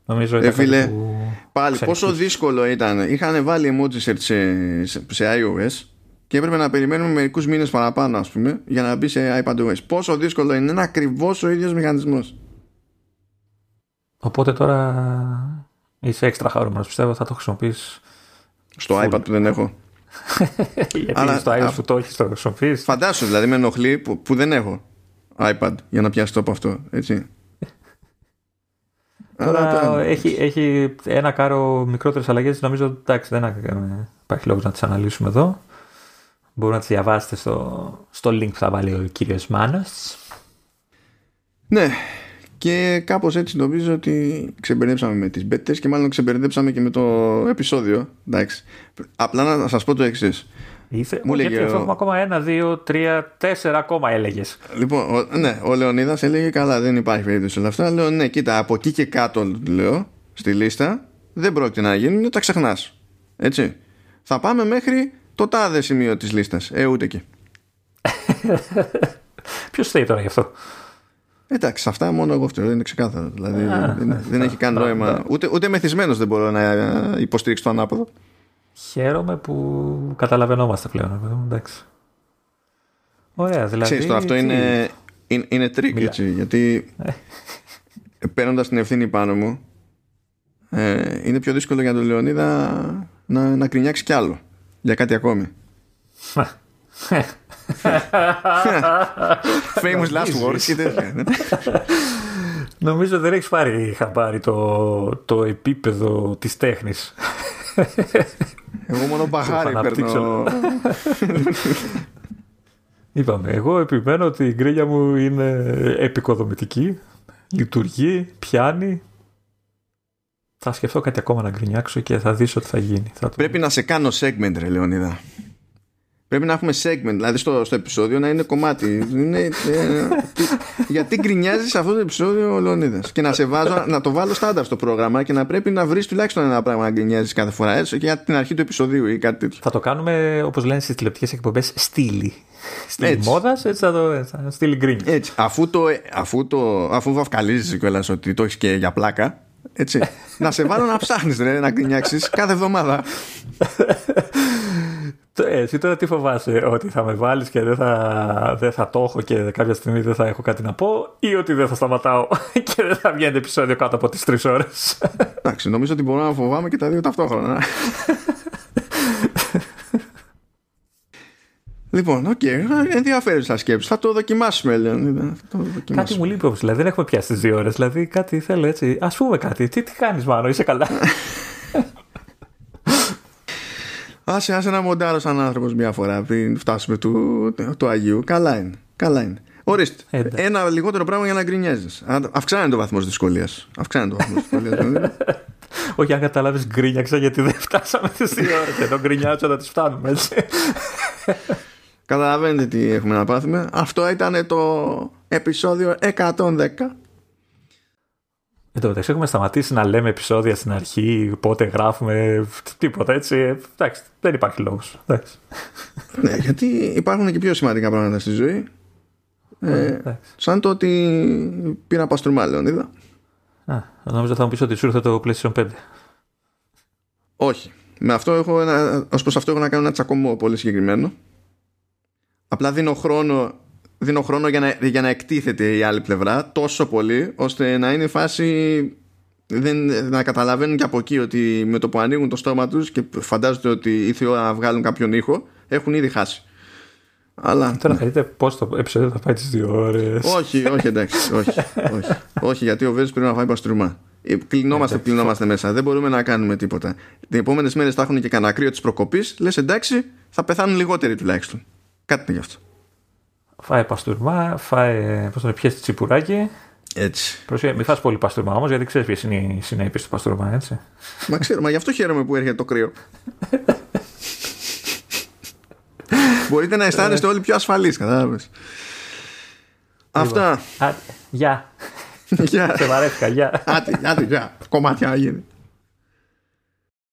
Νομίζω ήταν Ε, φίλε, κάτι που Πάλι ξενυχτείς. πόσο δύσκολο ήταν. Είχαν βάλει emoji search σε, σε, σε iOS και έπρεπε να περιμένουμε μερικούς μήνες παραπάνω, ας πούμε, για να μπει σε iPadOS. Πόσο δύσκολο είναι. Είναι ακριβώς ο ίδιος μηχανισμός. Οπότε τώρα είσαι έξτρα χαρούμενος πιστεύω θα το χρησιμοποιείς Στο Full. iPad που δεν έχω. γιατί Αλλά- στο iOS α- που το έχεις το χρησιμοποιείς Φαντάσου, δηλαδή με ενοχλεί που, που δεν έχω iPad για να πιάσει το από αυτό. Έτσι. Τώρα Αλλά τα- έχει, έχει ένα κάρο μικρότερες αλλαγές νομίζω εντάξει δεν ε, υπάρχει λόγος να τις αναλύσουμε εδώ μπορείτε να τις διαβάσετε στο, στο link που θα βάλει ο κύριος Μάνας Ναι, και κάπως έτσι νομίζω ότι ξεμπερδέψαμε με τις μπέτες και μάλλον ξεμπερδέψαμε και με το επεισόδιο. Εντάξει. Απλά να σας πω το εξής. Ήθε, Μου γιατί λέγε αυτό ο- έχουμε ακόμα ένα, δύο, τρία, τέσσερα ακόμα έλεγες Λοιπόν, ο, ναι, ο Λεωνίδας έλεγε καλά, δεν υπάρχει περίπτωση όλα αυτά. Λέω ναι, κοίτα, από εκεί και κάτω, λέω, στη λίστα, δεν πρόκειται να γίνουν, τα ξεχνάς. Έτσι. Θα πάμε μέχρι το τάδε σημείο της λίστας. Ε, ούτε εκεί. Ποιος θέλει τώρα γι' αυτό; Εντάξει, σε αυτά μόνο εγώ φταίω, είναι ξεκάθαρο. Δηλαδή δεν, δεν έχει καν μπράβο, νόημα. Ούτε, ούτε μεθυσμένος δεν μπορώ να ε, υποστηρίξω το ανάποδο. Χαίρομαι που καταλαβαίνόμαστε πλέον ρε παιδί μου, εντάξει Ωραία, δηλαδή. Ξέρεις, το αυτό τι- είναι, είναι, είναι trick, Μιλά. έτσι, γιατί παίρνοντας την ευθύνη πάνω μου, ε, είναι πιο δύσκολο για τον Λεωνίδα να, να κρινιάξει κι άλλο για κάτι ακόμη. Famous last words και τέτοια. Νομίζω δεν έχεις πάρει χαμπάρι το, το επίπεδο της τέχνης. Εγώ μόνο μπαχάρι θα παίρνω. Είπαμε, εγώ επιμένω ότι η γκρίλια μου είναι επικοδομητική, λειτουργεί, πιάνει. Θα σκεφτώ κάτι ακόμα να γκρινιάξω και θα δεις ότι θα γίνει. Θα το... Πρέπει να σε κάνω segment, ρε Λεωνίδα. Πρέπει να έχουμε segment, δηλαδή στο, στο επεισόδιο να είναι κομμάτι. Είναι, ε, τι- γιατί γκρινιάζεις σε αυτό το επεισόδιο ο Λεωνίδας; Και να, σε βάζω, να το βάλω στάνταρ στο πρόγραμμα και να πρέπει να βρεις τουλάχιστον ένα πράγμα να γκρινιάζεις κάθε φορά. Έτσι, και για την αρχή του επεισοδίου ή κάτι τέτοιο. Θα το κάνουμε όπως λένε στις τηλεοπτικές εκπομπές στήλη. Στήλη Έτσι. μόδας, έτσι θα το έτσι, θα- στήλη γκρίνιας. Έτσι, αφού, το, αφού, το, αφού βαφκαλίζεις κιόλας ότι το έχεις και για πλάκα, έτσι, να σε βάλω να ψάχνεις να γκρινιάξει κάθε εβδομάδα. Το- ε, Εσύ τώρα τι φοβάσαι, ότι θα με βάλεις και δεν θα, δεν θα το έχω και κάποια στιγμή δεν θα έχω κάτι να πω ή ότι δεν θα σταματάω και δεν θα βγαίνει επεισόδιο κάτω από τις τρεις ώρες; Εντάξει, νομίζω ότι μπορώ να φοβάμαι και τα δύο ταυτόχρονα. λοιπόν, οκ, ενδιαφέρουσα σκέψη. Θα το δοκιμάσουμε, Λέων. Θα το δοκιμάσουμε. κάτι μου λείπει όμως, δηλαδή δεν έχουμε πιάσει τις δύο ώρες, δηλαδή κάτι θέλω έτσι, ας πούμε κάτι, τι, τι κάνεις Μάνο, είσαι καλά; Άσε, άσε να μοντάρω σαν άνθρωπος μια φορά πριν φτάσουμε του, του Αγίου. Καλά είναι. Καλά είναι. Ορίστε. Εντάξει. Ένα λιγότερο πράγμα για να γκρινιάζεις. Αυξάνει το βαθμός δυσκολίας. Αυξάνει το βαθμός δυσκολίας. Όχι αν καταλάβεις γκρίνιαξα γιατί δεν φτάσαμε τις δύο ώρες, ενώ γκρινιάζω να τις φτάνουμε έτσι. Καταλαβαίνετε τι έχουμε να πάθουμε. Αυτό ήταν το επεισόδιο 110. Εν τω μεταξύ έχουμε σταματήσει να λέμε επεισόδια στην αρχή, πότε γράφουμε, τίποτα έτσι. Ε, Εντάξει, δεν υπάρχει λόγος. Εντάξει. ναι, γιατί υπάρχουν και πιο σημαντικά πράγματα στη ζωή. Ε, Εντάξει. σαν το ότι πήρα παστρουμά, Λεωνίδα. Α, νόμιζα θα μου πεις ότι σου ήρθε το PlayStation 5. Όχι. Με αυτό έχω ένα, ως προς αυτό έχω να κάνω ένα τσακωμό πολύ συγκεκριμένο. Απλά δίνω χρόνο, δίνω χρόνο για, να, για να εκτίθεται η άλλη πλευρά τόσο πολύ ώστε να είναι η φάση δεν, να καταλαβαίνουν και από εκεί ότι με το που ανοίγουν το στόμα τους και φαντάζονται ότι ήρθε η ώρα να βγάλουν κάποιον ήχο έχουν ήδη χάσει. Αλλά, Τώρα θα δείτε πώς το επεισόδιο θα πάει τις δύο ώρες; όχι, όχι, εντάξει. Όχι, όχι, όχι γιατί ο Βέζος πρέπει να φάει παστρουμά. Ε, Κλεινόμαστε, κλεινόμαστε μέσα. Δεν μπορούμε να κάνουμε τίποτα. Τι επόμενες μέρες θα έχουν και κανένα κρύο της προκοπής. Λες εντάξει, θα πεθάνουν λιγότεροι τουλάχιστον. Κάτι είναι γι' αυτό. Φάει παστούρμα, φάει. Πώς το πιέσει τσιπουράκι. Έτσι. Προσοχή, μην φας πολύ παστούρμα όμως, γιατί ξέρεις ποιες είναι οι συνέπειες του παστούρμα, έτσι. Μα ξέρω, μα γι' αυτό χαίρομαι που έρχεται το κρύο. Μπορείτε να αισθάνεστε όλοι πιο ασφαλείς, κατάλαβες. Αυτά. Α, Γεια. Γεια. Σε βαρέθηκα, γεια. Άντε, άντε, γεια. Κομμάτια να γίνει.